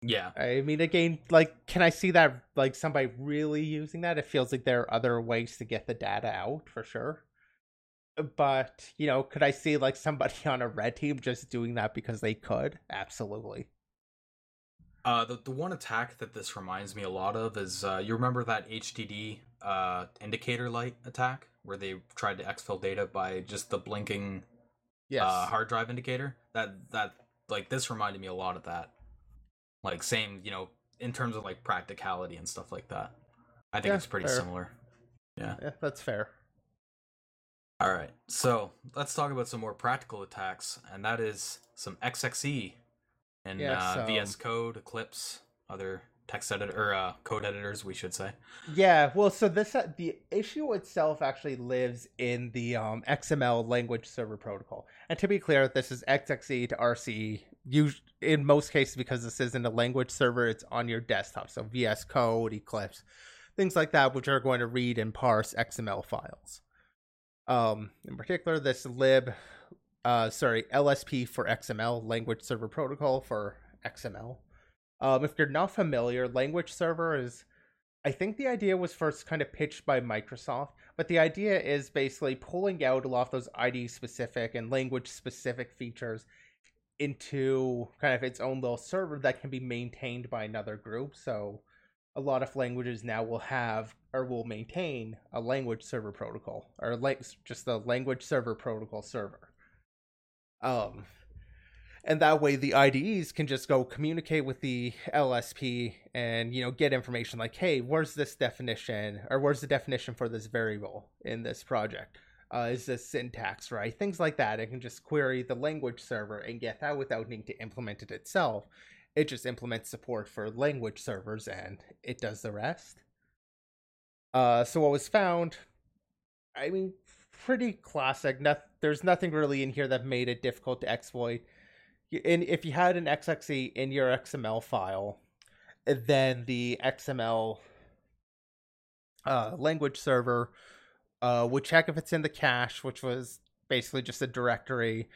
yeah. I mean, again, like, can I see that like somebody really using that? It feels like there are other ways to get the data out for sure. But you know, could I see like somebody on a red team just doing that because they could? Absolutely. Uh, the the one attack that this reminds me a lot of is uh, you remember that HDD uh indicator light attack where they tried to exfil data by just the blinking Yes. uh, hard drive indicator. That that like this reminded me a lot of that. Like same, you know, in terms of like practicality and stuff like that. I think Yeah, it's pretty fair. similar. Yeah. yeah, that's fair. All right. So let's talk about some more practical attacks, and that is some XXE and uh, VS Code, Eclipse, other text editor or uh, code editors, we should say. Yeah, well, so this uh, the issue itself actually lives in the um, XML language server protocol. And to be clear, this is XXE to RC. Us- in most cases, because this isn't a language server, it's on your desktop. So VS Code, Eclipse, things like that, which are going to read and parse XML files. Um, in particular, this lib, uh, sorry, LSP for XML, language server protocol for XML. Um, if you're not familiar, language server is I think the idea was first kind of pitched by Microsoft, but the idea is basically pulling out a lot of those ID specific and language specific features into kind of its own little server that can be maintained by another group. So a lot of languages now will have or will maintain a language server protocol or like just the language server protocol server. Um and that way the IDEs can just go communicate with the LSP and you know get information like hey where's this definition? Or where's the definition for this variable in this project? Uh, is this syntax right? Things like that. It can just query the language server and get that without needing to implement it itself. It just implements support for language servers and it does the rest. Uh, so what was found i mean pretty classic. No, there's nothing really in here that made it difficult to exploit and if you had an XXE in your XML file, then the XML uh, language server uh, would check if it's in the cache, which was basically just a directory,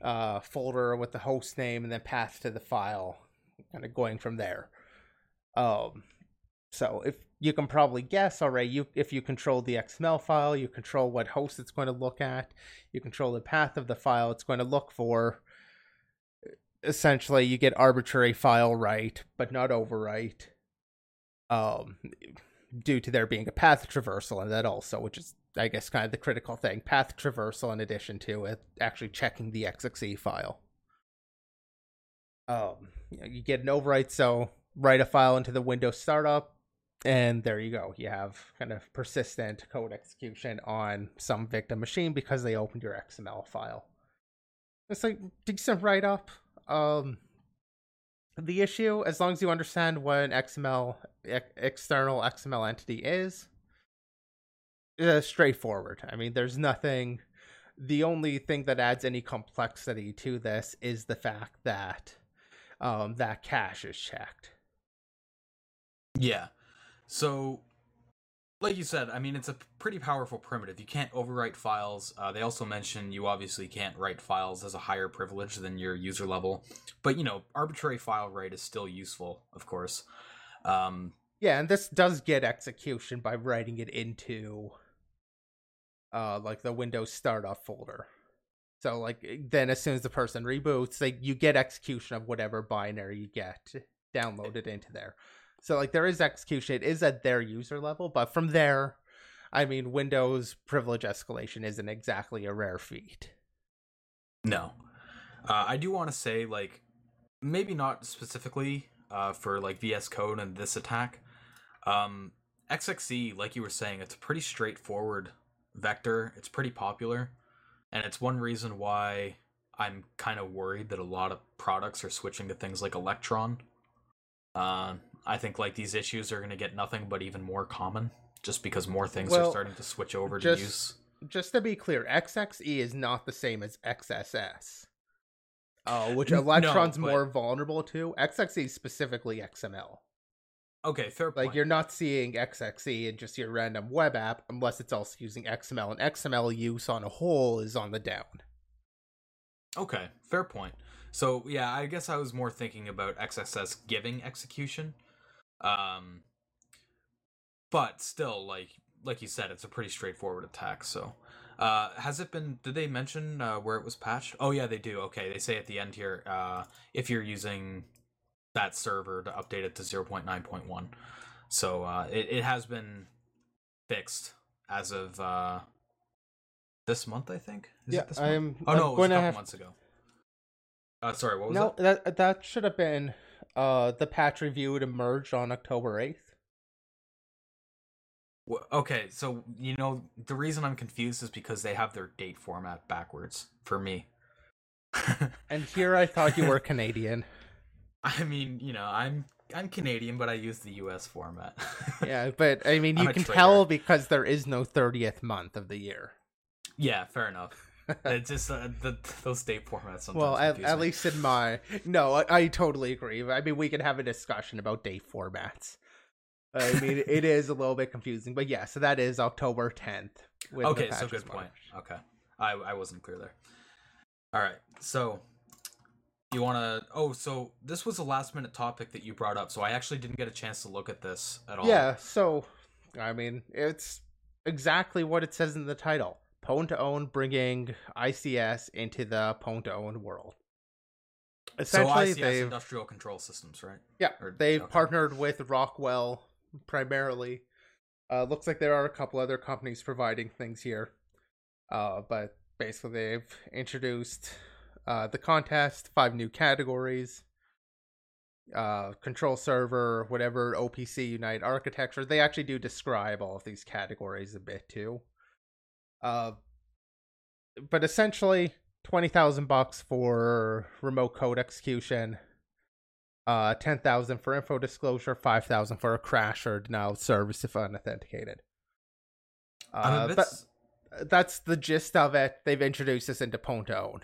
uh, folder with the host name and then path to the file, kind of going from there. Um, so if you can probably guess already, you if you control the XML file, you control what host it's going to look at, you control the path of the file it's going to look for. Essentially, you get arbitrary file write, but not overwrite. Um, due to there being a path traversal and that also, which is I guess kind of the critical thing. Path traversal in addition to it actually checking the XXE file. Um, you get an overwrite, so write a file into the Windows startup, and there you go. You have kind of persistent code execution on some victim machine because they opened your XML file. It's like decent write up. Um, the issue, as long as you understand what an XML external XML entity is, uh, straightforward. I mean, there's nothing. The only thing that adds any complexity to this is the fact that um, that cache is checked. Yeah. So, like you said, I mean, it's a pretty powerful primitive. You can't overwrite files. Uh, they also mention you obviously can't write files as a higher privilege than your user level. But, you know, arbitrary file write is still useful, of course. Um, yeah, and this does get execution by writing it into uh like the Windows startup folder. So like eh, then as soon as the person reboots, like you get execution of whatever binary you get downloaded into there. So like there is execution, it is at their user level, but from there, I mean Windows privilege escalation isn't exactly a rare feat. No. Uh, I do want to say like maybe not specifically uh, for like VS Code and this attack. Um, XXE, like you were saying, it's a pretty straightforward vector. It's pretty popular, and it's one reason why I'm kind of worried that a lot of products are switching to things like Electron. Uh, I think like these issues are going to get nothing but even more common, just because more things well, are starting to switch over just, to use. Just to be clear, XXE is not the same as XSS. Oh, uh, which Electron's no, but... more vulnerable to. XXE specifically XML. Okay, fair point. Like you're not seeing XXE in just your random web app unless it's also using XML, and XML use on a whole is on the down. Okay, fair point. So yeah, I guess I was more thinking about XSS giving execution. Um but still like like you said it's a pretty straightforward attack, so uh, has it been? Did they mention uh, where it was patched? Oh yeah, they do. Okay, they say at the end here, uh, if you're using that server to update it to 0.9.1. So uh, it, it has been fixed as of uh, this month, I think. Is yeah, I'm. Oh I'm no, it was a couple have... months ago. Uh, sorry, what was no, that? that that should have been uh, the patch review would emerge on October eighth. Okay, so you know the reason I'm confused is because they have their date format backwards for me. and here I thought you were Canadian. I mean, you know, I'm I'm Canadian, but I use the U.S. format. yeah, but I mean, you can tell because there is no thirtieth month of the year. Yeah, fair enough. it's just uh, the, those date formats. Sometimes well, at, at least in my no, I, I, totally agree. I mean, we can have a discussion about date formats. I mean, it is a little bit confusing, but yeah. So that is October tenth. Okay, so good point. Okay, I I wasn't clear there. All right, so you want to oh so this was a last minute topic that you brought up so i actually didn't get a chance to look at this at all yeah so i mean it's exactly what it says in the title Pwn2Own bringing ics into the Pwn2Own world essentially so they've industrial control systems right yeah or, they've okay. partnered with rockwell primarily uh looks like there are a couple other companies providing things here uh but basically they've introduced uh, the contest, five new categories, uh, control server, whatever OPC Unified architecture. They actually do describe all of these categories a bit too. Uh, but essentially, twenty thousand bucks for remote code execution, uh, ten thousand for info disclosure, five thousand for a crash or denial of service if unauthenticated. Uh, bit... that's the gist of it. They've introduced this into Pwn2Own.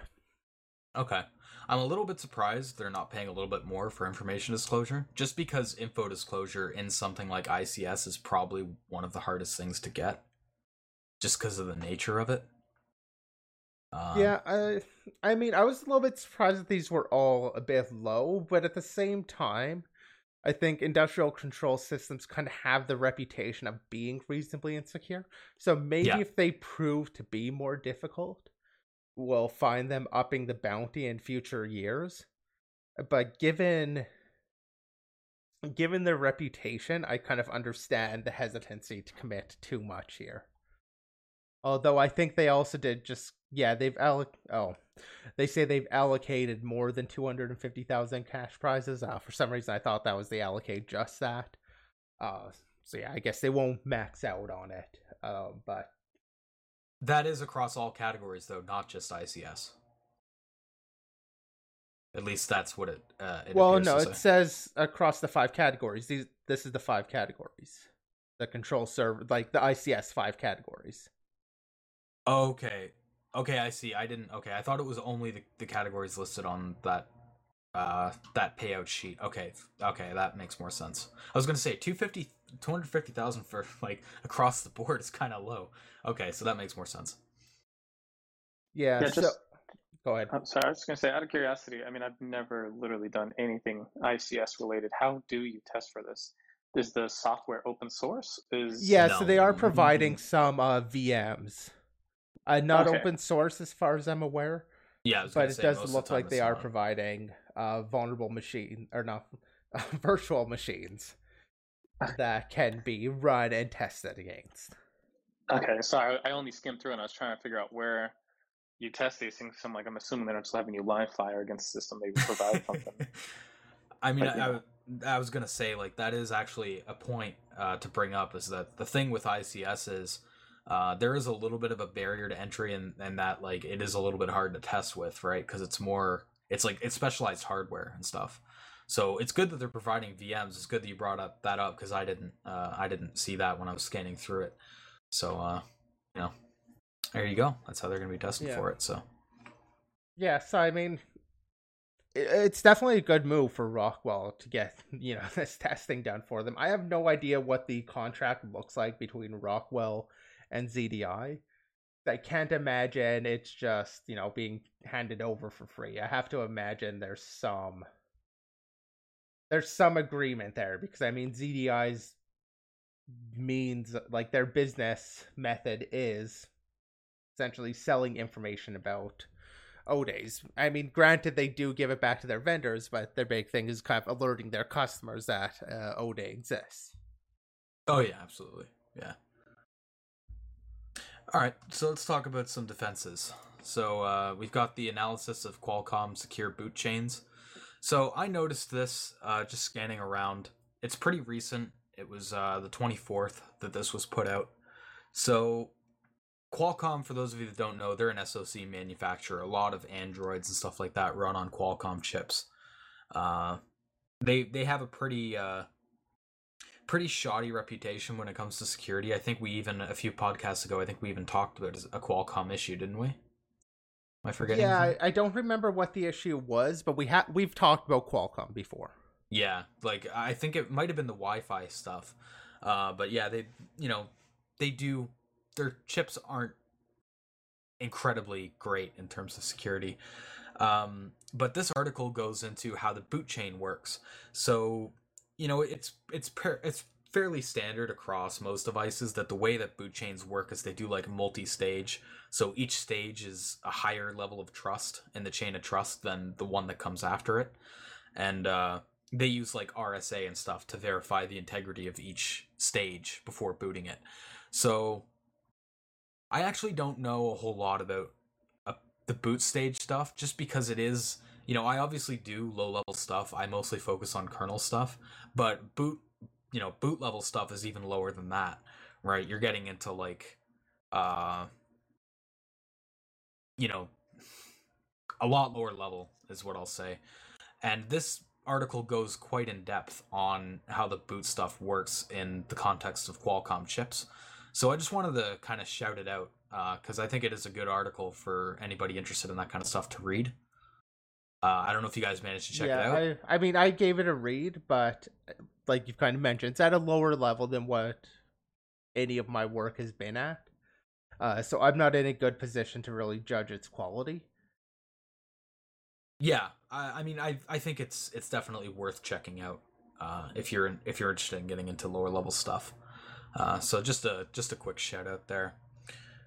Okay. I'm a little bit surprised they're not paying a little bit more for information disclosure, just because info disclosure in something like ICS is probably one of the hardest things to get, just because of the nature of it. Um, yeah, I, I mean, I was a little bit surprised that these were all a bit low, but at the same time, I think industrial control systems kind of have the reputation of being reasonably insecure. So maybe Yeah. if they prove to be more difficult, we'll find them upping the bounty in future years. But given given their reputation, I kind of understand the hesitancy to commit too much here. Although I think they also did just yeah, they've alloc oh they say they've allocated more than 250,000 cash prizes. Uh, for some reason, I thought that was they allocate just that. Uh, so yeah, I guess they won't max out on it. Uh, but That is across all categories, though, not just ICS. At least that's what it. Uh, it well, no, it say. says across the five categories. These this is the five categories. The control server, like the ICS five categories. Okay. Okay, I see. I didn't. Okay, I thought it was only the, the categories listed on that uh that payout sheet. Okay. Okay, that makes more sense. I was going to say 250 250,000 for like across the board is kind of low. Okay, so that makes more sense. Yeah. Yeah, so just- go ahead. I'm sorry, I was going to say, out of curiosity, I mean, I've never literally done anything ICS related. How do you test for this? Is the software open source? Is Yeah, No. so they are providing some uh, VMs. Uh, not Okay. open source as far as I'm aware, Yeah, but it say, does most look the like they are not. providing uh, vulnerable machine or not virtual machines that can be run and tested against. Okay, sorry, I only skimmed through and I was trying to figure out where you test these things. So I'm like, I'm assuming they're not just having you live fire against the system. They provide something. I mean, But, you I, I. I was gonna say like that is actually a point uh, to bring up is that the thing with ICS is uh, there is a little bit of a barrier to entry and and that like it is a little bit hard to test with, right? Because it's more it's like it's specialized hardware and stuff. So it's good that they're providing VMs. It's good that you brought up that up because I didn't uh, I didn't see that when I was scanning through it. So uh, you know, there you go. That's how they're gonna be testing Yeah. for it. So Yeah, so I mean, it's definitely a good move for Rockwell to get you know this testing done for them. I have no idea what the contract looks like between Rockwell and ZDI. I can't imagine it's just you know being handed over for free. I have to imagine there's some there's some agreement there because I mean ZDI's means like their business method is essentially selling information about Odays. I mean, granted, they do give it back to their vendors, but their big thing is kind of alerting their customers that uh, Oday exists. Oh yeah, absolutely. Yeah. All right, so let's talk about some defenses. So uh, we've got the analysis of Qualcomm secure boot chains. So I noticed this uh, just scanning around. It's pretty recent. It was uh, the 24th that this was put out. So Qualcomm, for those of you that don't know, they're an SoC manufacturer. A lot of Androids and stuff like that run on Qualcomm chips. Uh, they they have a pretty uh, pretty shoddy reputation when it comes to security. I think we even a few podcasts ago, I think we even talked about a Qualcomm issue, didn't we? Am I forgetting? yeah. I, I don't remember what the issue was, but we have we've talked about Qualcomm before. Yeah, like I think it might have been the Wi-Fi stuff. Uh, but yeah, they you know they do their chips aren't incredibly great in terms of security. Um, but this article goes into how the boot chain works. So you know it's it's it's fairly standard across most devices that the way that boot chains work is they do like multi-stage. So each stage is a higher level of trust in the chain of trust than the one that comes after it. And uh, they use like RSA and stuff to verify the integrity of each stage before booting it. So I actually don't know a whole lot about uh, the boot stage stuff just because it is, you know, I obviously do low level stuff. I mostly focus on kernel stuff, but boot, you know, boot level stuff is even lower than that, right? You're getting into like, uh, you know, a lot lower level is what I'll say. And this article goes quite in depth on how the boot stuff works in the context of Qualcomm chips. So I just wanted to kind of shout it out because I think it is a good article for anybody interested in that kind of stuff to read. Uh, I don't know if you guys managed to check yeah, it out. I I mean I gave it a read, but like you've kind of mentioned, it's at a lower level than what any of my work has been at. Uh, so I'm not in a good position to really judge its quality. Yeah, I, I mean, I I think it's it's definitely worth checking out uh, if you're if you're interested in getting into lower level stuff. Uh, so just a just a quick shout out there.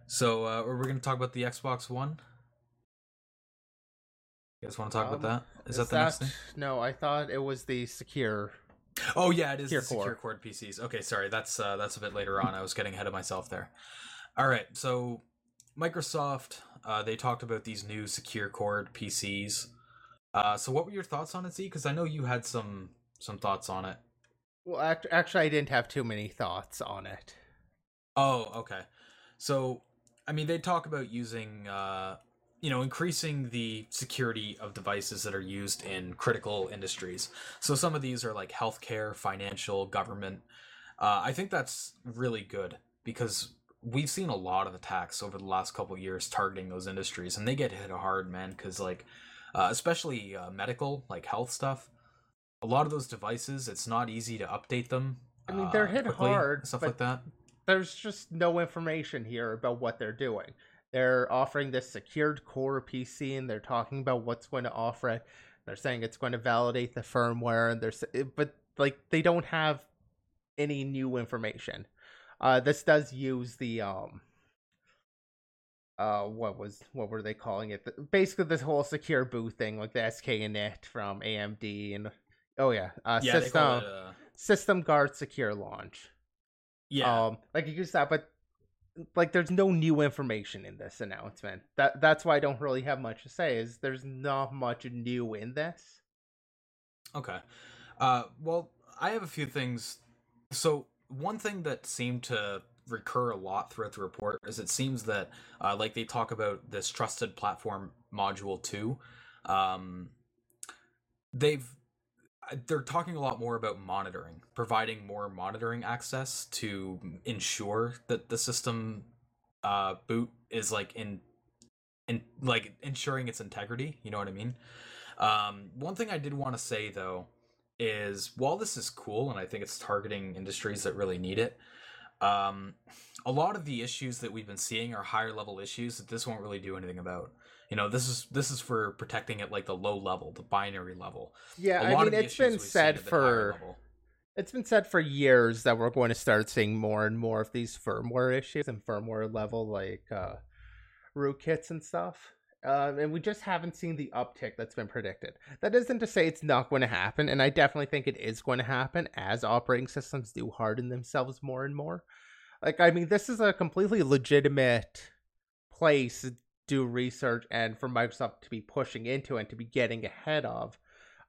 So uh, we're going to talk about the Xbox One. You guys want to talk Um, about that? Is, that the next thing? No, I thought it was the secure. Oh yeah, it is Secure the secure core. cord PCs. Okay, sorry, that's uh, that's a bit later on. I was getting ahead of myself there. All right, so Microsoft uh, they talked about these new secure core PCs. Uh, so what were your thoughts on it, Z? Because I know you had some some thoughts on it. Well, act- actually, I didn't have too many thoughts on it. Oh, okay. So, I mean, they talk about using, uh, you know, increasing the security of devices that are used in critical industries. So, some of these are like healthcare, financial, government. Uh, I think that's really good because we've seen a lot of attacks over the last couple of years targeting those industries, and they get hit hard, man. Because like, uh, especially uh, medical, like health stuff. A lot of those devices, it's not easy to update them. I mean, they're uh, hit quickly, hard, stuff like that. There's just no information here about what they're doing. They're offering this secured core PC, and they're talking about what's going to offer it. They're saying it's going to validate the firmware, and they're but like they don't have any new information. Uh, this does use the um, uh, what was what were they calling it? The- Basically, this whole secure boot thing, like the SKINIT from AMD, and oh yeah, uh, Yeah, system it. Uh, system guard secure launch. yeah, Um, like you use that, but like there's no new information in this announcement. That that's why I don't really have much to say. Is there's not much new in this. Okay. Uh, well, I have a few things. So, one thing that seemed to recur a lot throughout the report is it seems that, uh, like, they talk about this trusted platform module 2. Um, they've. They're talking a lot more about monitoring, providing more monitoring access to ensure that the system uh, boot is like in, in like ensuring its integrity. You know what I mean? Um, one thing I did want to say though is while this is cool and I think it's targeting industries that really need it, um, a lot of the issues that we've been seeing are higher level issues that this won't really do anything about. You know, this is this is for protecting at like the low level, the binary level. Yeah, I mean it's been said have been higher for it's been said for years that we're going to start seeing more and more of these firmware issues and firmware level like uh, rootkits and stuff. Um, and we just haven't seen the uptick that's been predicted. That isn't to say it's not going to happen, and I definitely think it is going to happen as operating systems do harden themselves more and more. Like, I mean, this is a completely legitimate place do research and for Microsoft to be pushing into and to be getting ahead of.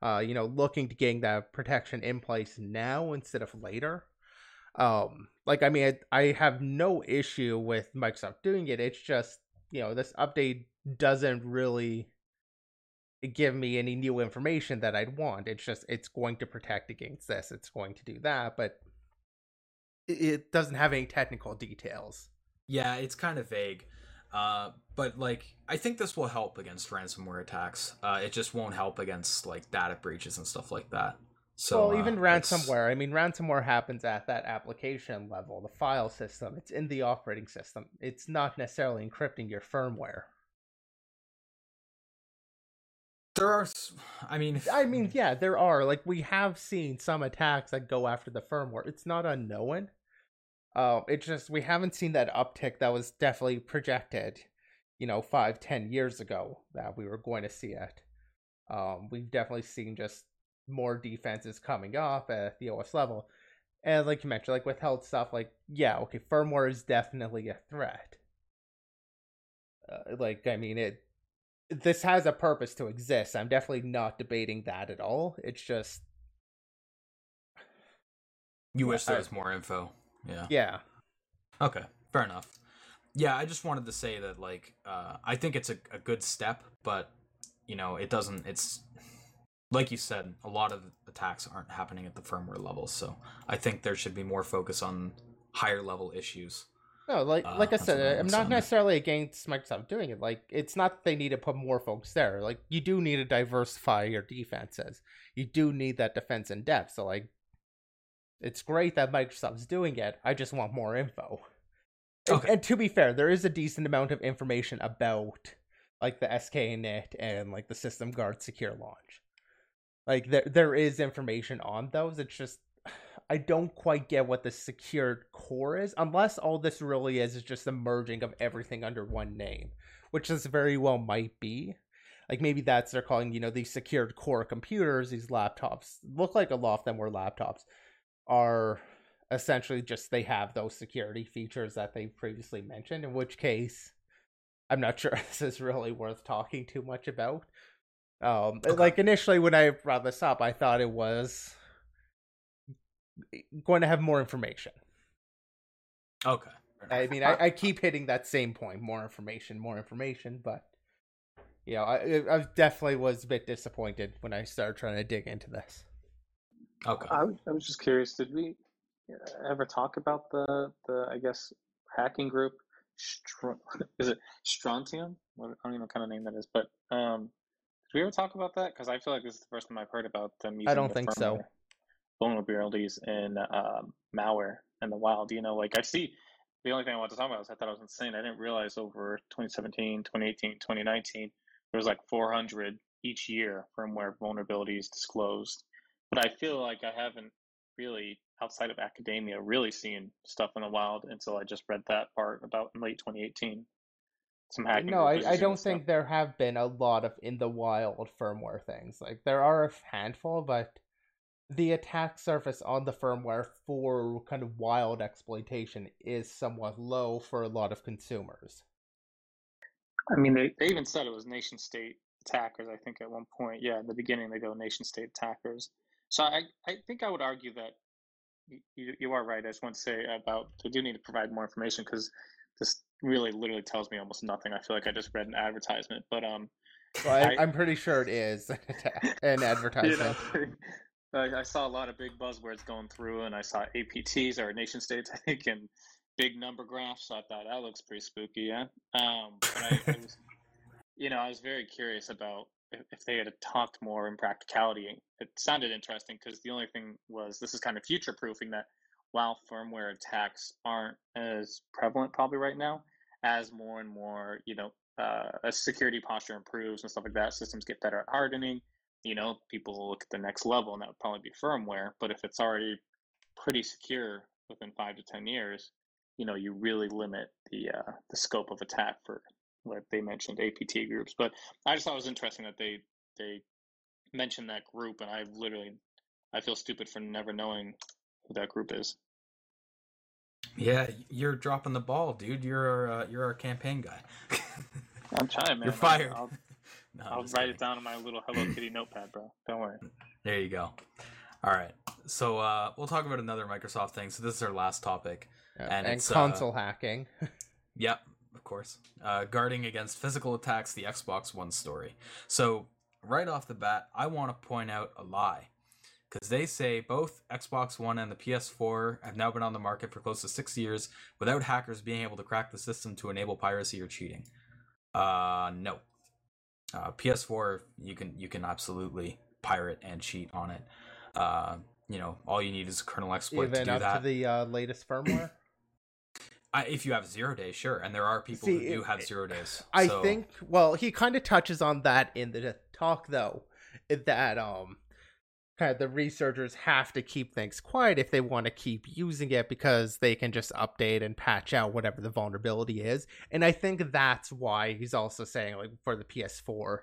Uh, you know, looking to getting that protection in place now instead of later. Um, like, I mean, I, I have no issue with Microsoft doing it. It's just, you know, this update doesn't really give me any new information that I'd want. It's just, it's going to protect against this, it's going to do that, but it- it doesn't have any technical details. Yeah, it's kind of vague. Uh, but like, I think this will help against ransomware attacks. Uh, it just won't help against like data breaches and stuff like that. So well, even uh, it's- ransomware. I mean, ransomware happens at that application level, the file system. It's in the operating system. It's not necessarily encrypting your firmware. There are, I mean, if- I mean, yeah, there are. Like, we have seen some attacks that go after the firmware. It's not unknown. Um, it's just we haven't seen that uptick that was definitely projected, you know, five, ten years ago that we were going to see it. Um, we've definitely seen just more defenses coming up at the OS level. And like you mentioned, like with health stuff, like, yeah, okay, firmware is definitely a threat. Uh, like, I mean, it this has a purpose to exist. I'm definitely not debating that at all. It's just you wish there was more info. Yeah. yeah. Okay, fair enough. Yeah, I just wanted to say that like uh, I think it's a, a good step, but you know it doesn't. It's like you said, a lot of attacks aren't happening at the firmware level, so I think there should be more focus on higher level issues. No, like Uh, like I said, I'm not necessarily against Microsoft doing it. Like it's not that they need to put more folks there. Like you do need to diversify your defenses. You do need that defense in depth. So like it's great that Microsoft's doing it. I just want more info. And, Okay. and to be fair, there is a decent amount of information about like the SKINIT and like the system guard secure launch. Like there there is information on those. It's just I don't quite get what the secured core is, unless all this really is is just the merging of everything under one name, which this very well might be. Like maybe that's they're calling, you know, these secured core computers, these laptops look like a lot of them were laptops, are essentially just they have those security features that they previously mentioned, in which case I'm not sure this is really worth talking too much about. Um Okay. like initially when I brought this up, I thought it was going to have more information. Okay. I mean, I, I keep hitting that same point: more information, more information. But you know, I, I definitely was a bit disappointed when I started trying to dig into this. Okay. I, was- I was just curious. Did we uh, ever talk about the the I guess hacking group? Str- is it Strontium? What, I don't even know what kind of name that is. But um, did we ever talk about that? Because I feel like this is the first time I've heard about them. Using don't the think so. Vulnerabilities in um, malware in the wild. You know, like I see. The only thing I wanted to talk about was I thought it was insane. I didn't realize over 2017, 2018, 2019, there was like 400 each year firmware vulnerabilities disclosed but I feel like I haven't really, outside of academia, really seen stuff in the wild until I just read that part about in late 2018. Some hacking. no, I, I don't think there have been a lot of in the wild firmware things. Like there are a handful, but the attack surface on the firmware for kind of wild exploitation is somewhat low for a lot of consumers. I mean, they, they even said it was nation state attackers. I think at one point, yeah, in the beginning they go nation state attackers. So I, I think I would argue that you, you are right. I just want to say about they do need to provide more information because this really literally tells me almost nothing. I feel like I just read an advertisement, but um, So I, I'm pretty sure it is an an you advertisement. know, I, I saw a lot of big buzzwords going through, and I saw APTs or nation states, I think, and big number graphs. So I thought that looks pretty spooky, yeah. Um, but I, I was, you know, I was very curious about if, they had talked more in practicality. It sounded interesting because the only thing was this is kind of future proofing that while firmware attacks aren't as prevalent probably right now, as more and more, you know, uh, as security posture improves and stuff like that, systems get better at hardening you know, people will look at the next level, and that would probably be firmware. But if it's already pretty secure within five to ten years, you know, you really limit the uh, the scope of attack for what they mentioned APT groups. But I just thought it was interesting that they they mentioned that group, and I literally I feel stupid for never knowing who that group is. Yeah, you're dropping the ball, dude. You're uh, you're our campaign guy. I'm trying, man. You're fired. I'll, No, I'm I'll write kidding. it down in my little Hello Kitty notepad, bro. Don't worry. There you go. All right. So uh, we'll talk about another Microsoft thing. So this is our last topic. Yeah, And and it's, uh, console hacking. Yep, of course. Uh, guarding against physical attacks, the Xbox One story. So, right off the bat, I want to point out a lie. Because they say both Xbox One and the PS4 have now been on the market for close to six years without hackers being able to crack the system to enable piracy or cheating. Uh, no. Uh, PS4, you can you can absolutely pirate and cheat on it. Uh, you know, all you need is a kernel exploit to Even do up that. to the uh, latest firmware. I, if you have zero days, sure, and there are people See, who do it- have zero days. I so- think. Well, he kind of touches on that in the talk, though, that um, kind of the researchers have to keep things quiet if they want to keep using it because they can just update and patch out whatever the vulnerability is. And I think that's why he's also saying, like, for the PS4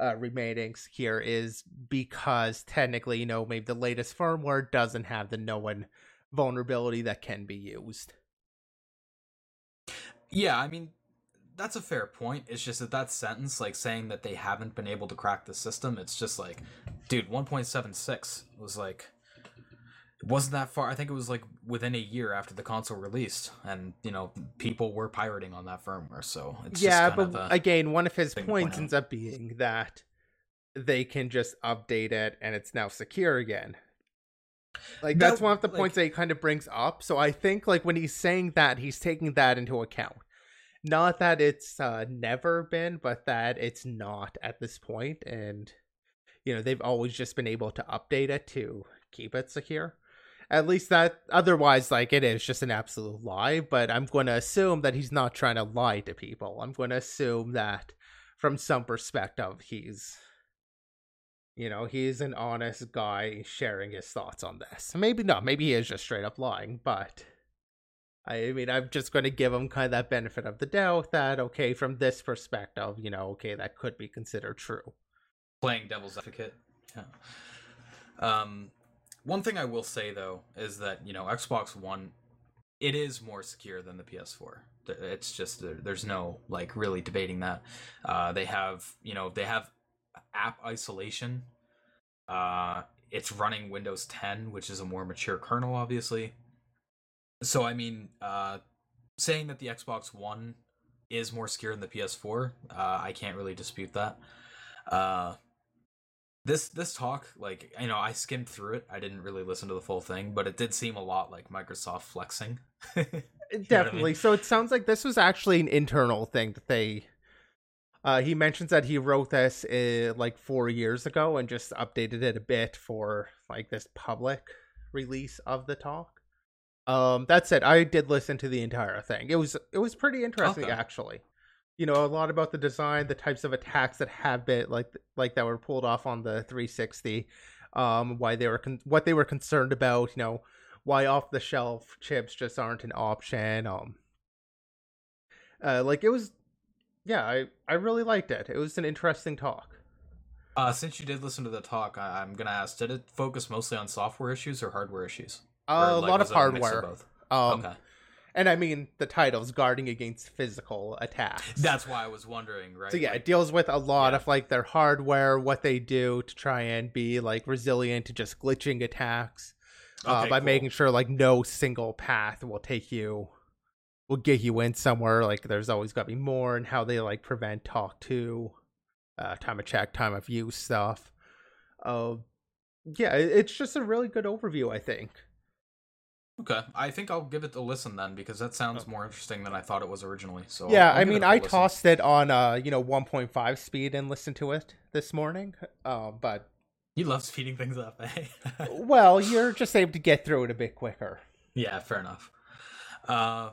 uh, remaining here is because technically, you know, maybe the latest firmware doesn't have the known vulnerability that can be used. Yeah, I mean, that's a fair point. It's just that that sentence, like saying that they haven't been able to crack the system, it's just like, dude, 1.76 was like, it wasn't that far. I think it was like within a year after the console released, and you know, people were pirating on that firmware. So it's yeah, but again, one of his point points out. ends up being that they can just update it and it's now secure again. Like That- that's one of the like- points that he kind of brings up. So I think like when he's saying that, he's taking that into account. Not that it's uh, never been, but that it's not at this point, and you know they've always just been able to update it to keep it secure. At least that otherwise like it is just an absolute lie, but I'm going to assume that he's not trying to lie to people. I'm going to assume that from some perspective he's you know, he's an honest guy sharing his thoughts on this. Maybe not, maybe he is just straight up lying, but I mean, I'm just going to give him kind of that benefit of the doubt that, okay, from this perspective, you know, okay, that could be considered true. Playing devil's advocate. Yeah. Um, one thing I will say, though, is that, you know, Xbox One, it is more secure than the PS4. It's just, there's no, like, really debating that. Uh, they have, you know, they have app isolation. Uh, it's running Windows 10, which is a more mature kernel, obviously. So I mean, uh, saying that the Xbox One is more secure than the PS4, uh, I can't really dispute that. Uh, this this talk, like you know, I skimmed through it. I didn't really listen to the full thing, but it did seem a lot like Microsoft flexing. Definitely. I mean? So it sounds like this was actually an internal thing that they. Uh, he mentions that he wrote this uh, like four years ago and just updated it a bit for like this public release of the talk. Um, that said, I did listen to the entire thing. It was it was pretty interesting okay. actually. You know, a lot about the design, the types of attacks that have been like like that were pulled off on the 360. Um, why they were con- what they were concerned about. You know, why off the shelf chips just aren't an option. Um, uh, like it was, yeah, I I really liked it. It was an interesting talk. Uh, since you did listen to the talk, I- I'm gonna ask: Did it focus mostly on software issues or hardware issues? Uh, a lot of hardware. Of um, okay. And I mean, the title's guarding against physical attacks. That's why I was wondering, right? So yeah, like, it deals with a lot yeah. of like their hardware, what they do to try and be like resilient to just glitching attacks, uh, by cool. making sure like no single path will take you, will get you in somewhere. Like there's always got to be more, and how they like prevent talk to, uh, time of check, time of use stuff. Uh, yeah, it's just a really good overview, I think. Okay, I think I'll give it a listen then because that sounds more interesting than I thought it was originally. So yeah, i mean, I listen. tossed it on uh you know 1.5 speed and listened to it this morning. Uh, but you love speeding things up, eh? well, you're just able to get through it a bit quicker. Yeah, fair enough. Uh,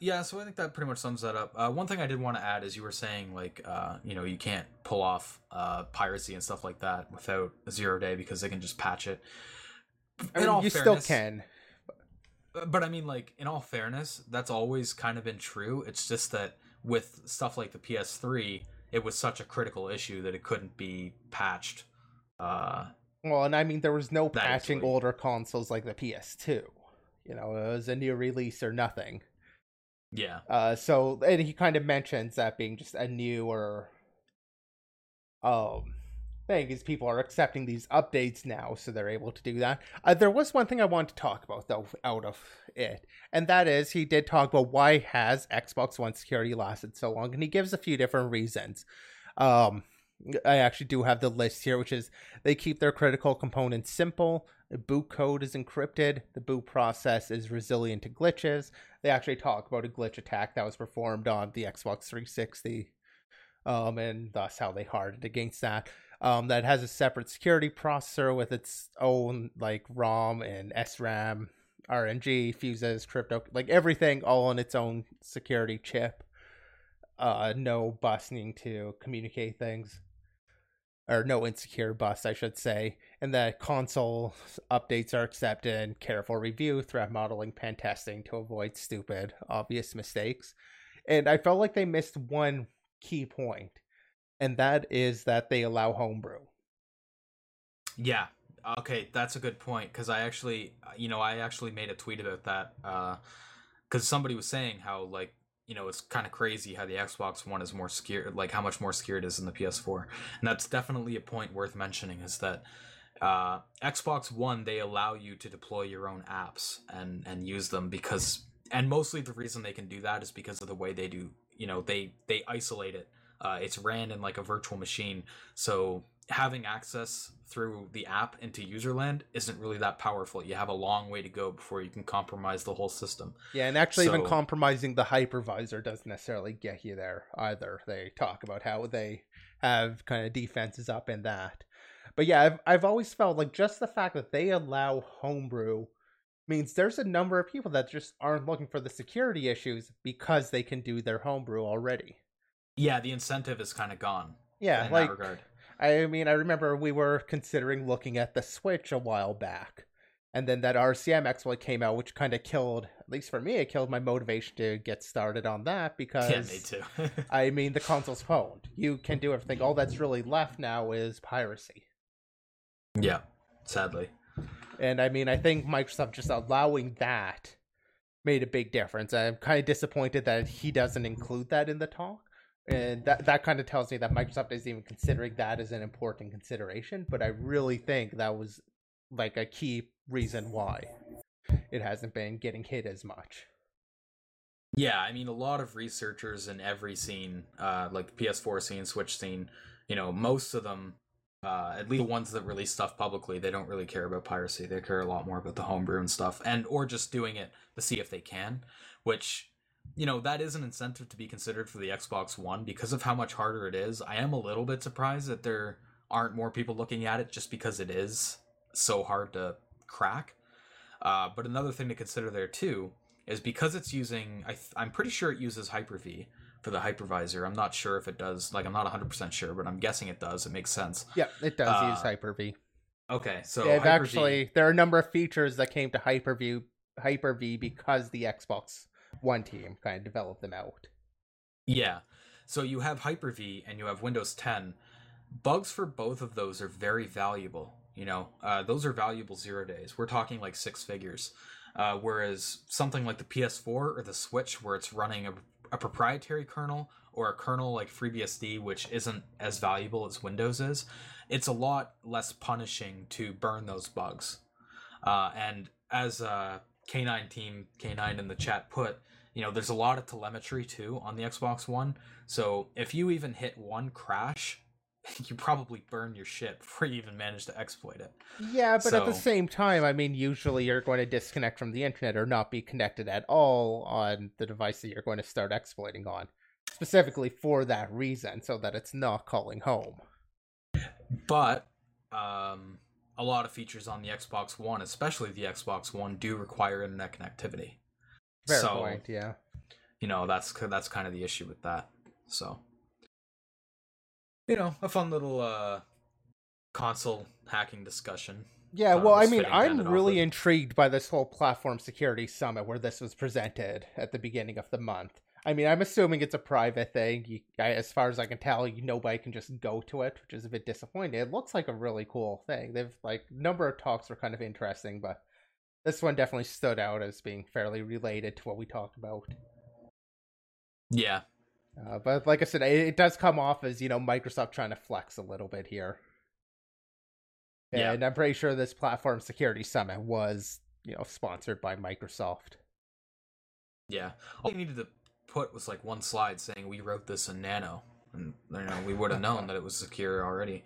yeah, so I think that pretty much sums that up. Uh, one thing I did want to add is you were saying like uh, you know you can't pull off uh, piracy and stuff like that without a zero day because they can just patch it. I mean, you fairness, still can but I mean, like in all fairness, that's always kind of been true. It's just that with stuff like the PS3, it was such a critical issue that it couldn't be patched. Uh, well, and I mean, there was no patching easily. older consoles like the PS2. You know, it was a new release or nothing. Yeah. Uh, so and he kind of mentions that being just a newer um thing is people are accepting these updates now, so they're able to do that. Uh, there was one thing I wanted to talk about though out of it, and that is he did talk about why has Xbox One security lasted so long, and he gives a few different reasons. Um, I actually do have the list here, which is they keep their critical components simple. The boot code is encrypted. The boot process is resilient to glitches. They actually talk about a glitch attack that was performed on the Xbox 360, um, and thus how they hardened against that um, that has a separate security processor with its own like ROM and SRAM, RNG, fuses, crypto, like everything all on its own security chip. Uh, no bus needing to communicate things, or no insecure bus, I should say. And the console updates are accepted, careful review, threat modeling, pen testing to avoid stupid, obvious mistakes. And I felt like they missed one key point and that is that they allow homebrew. Yeah. Okay, that's a good point because I actually, you know, I actually made a tweet about that because uh, somebody was saying how like you know it's kind of crazy how the Xbox One is more scared, like how much more scared it is than the PS4, and that's definitely a point worth mentioning. Is that uh, Xbox One they allow you to deploy your own apps and and use them because and mostly the reason they can do that is because of the way they do you know they they isolate it uh, it's ran in like a virtual machine, so having access through the app into userland isn't really that powerful. You have a long way to go before you can compromise the whole system. Yeah, and actually, so, even compromising the hypervisor doesn't necessarily get you there either. They talk about how they have kind of defenses up in that. But yeah, I've I've always felt like just the fact that they allow homebrew means there's a number of people that just aren't looking for the security issues because they can do their homebrew already. Yeah, the incentive is kind of gone. Yeah, in like that regard. I mean, I remember we were considering looking at the Switch a while back, and then that RCM exploit came out, which kind of killed, at least for me, it killed my motivation to get started on that because Yeah, me too. I mean, the console's pwned. You can do everything. All that's really left now is piracy. yeah, sadly. And I mean, I think Microsoft just allowing that made a big difference. I'm kind of disappointed that he doesn't include that in the talk. And that, that kind of tells me that Microsoft isn't even considering that as an important consideration. But I really think that was like a key reason why it hasn't been getting hit as much. Yeah, I mean, a lot of researchers in every scene, uh, like the PS4 scene, Switch scene, you know, most of them, uh, at least the ones that release stuff publicly, they don't really care about piracy. They care a lot more about the homebrew and stuff, and or just doing it to see if they can, which, you know, that is an incentive to be considered for the Xbox One because of how much harder it is. I am a little bit surprised that there aren't more people looking at it just because it is so hard to crack. Uh, but another thing to consider there too is because it's using I th- I'm pretty sure it uses Hyper-V for the hypervisor. I'm not sure if it does. Like I'm not 100% sure, but I'm guessing it does. It makes sense. Yeah, it does Uh, use Hyper V. Okay, so They've Hyper-V actually there are a number of features that came to Hyper V Hyper V because the Xbox One team kind of developed them out. Yeah. So you have Hyper-V and you have Windows 10. Bugs for both of those are very valuable. You know, uh, those are valuable zero days. We're talking like six figures. Uh, whereas something like the PS4 or the Switch, where it's running a, a proprietary kernel or a kernel like FreeBSD, which isn't as valuable as Windows is, it's a lot less punishing to burn those bugs. Uh, and as uh, K9 team, K9 in the chat put, you know, there's a lot of telemetry too on the Xbox One. So if you even hit one crash, you probably burn your ship before you even manage to exploit it. Yeah, but at the same time, I mean, usually you're going to disconnect from the internet or not be connected at all on the device that you're going to start exploiting on, specifically for that reason, so that it's not calling home. But um, a lot of features on the Xbox One, especially the Xbox One, do require internet connectivity. Fair so point, yeah. you know that's that's kind of the issue with that. So you know, a fun little uh, console hacking discussion. Yeah, well, I mean, fitting to end I'm really intrigued by this whole platform security summit where this was presented at the beginning of the month. I mean, I'm assuming it's a private thing. You, I, as far as I can tell, you, nobody can just go to it, which is a bit disappointing. It looks like a really cool thing. They've like number of talks were kind of interesting, but this one definitely stood out as being fairly related to what we talked about. Yeah, Uh, but like I said, it, it does come off as you know Microsoft trying to flex a little bit here. Yeah. And I'm pretty sure this platform security summit was, you know, sponsored by Microsoft. yeah. All you needed to put was like one slide saying we wrote this in Nano, and you know we would have known that it was secure already.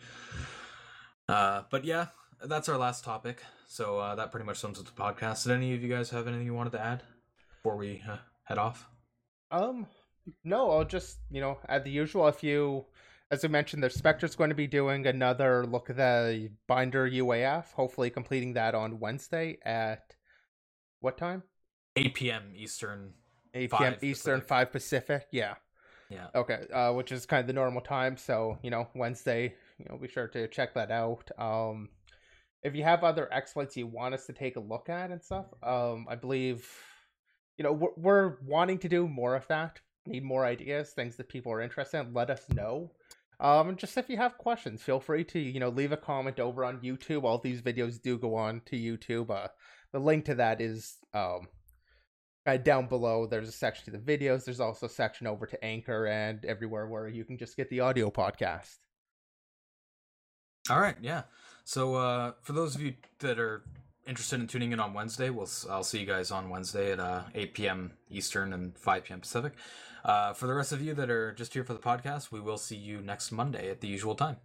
Uh, but yeah, that's our last topic. So uh, that pretty much sums up the podcast. Did any of you guys have anything you wanted to add before we uh, head off? Um, no, I'll just you know add the usual. If you, as I mentioned, the Specter's going to be doing another look at the Binder UAF. Hopefully, completing that on Wednesday at what time? 8 p.m. Eastern. 8 p.m. Eastern, Pacific. 5 Pacific. Yeah. Yeah. Okay, uh, which is kind of the normal time. So you know, Wednesday, you know, be sure to check that out. Um, if you have other exploits you want us to take a look at and stuff, um, I believe, you know, we're, we're wanting to do more of that. Need more ideas, things that people are interested in. Let us know. Um, just if you have questions, feel free to you know leave a comment over on YouTube. All these videos do go on to YouTube. Uh, the link to that is um uh, down below there's a section to the videos there's also a section over to anchor and everywhere where you can just get the audio podcast All right. Yeah. So uh, for those of you that are interested in tuning in on Wednesday, we'll I'll see you guys on Wednesday at uh, 8 p.m. Eastern and 5 p.m. Pacific. Uh, for the rest of you that are just here for the podcast, we will see you next Monday at the usual time.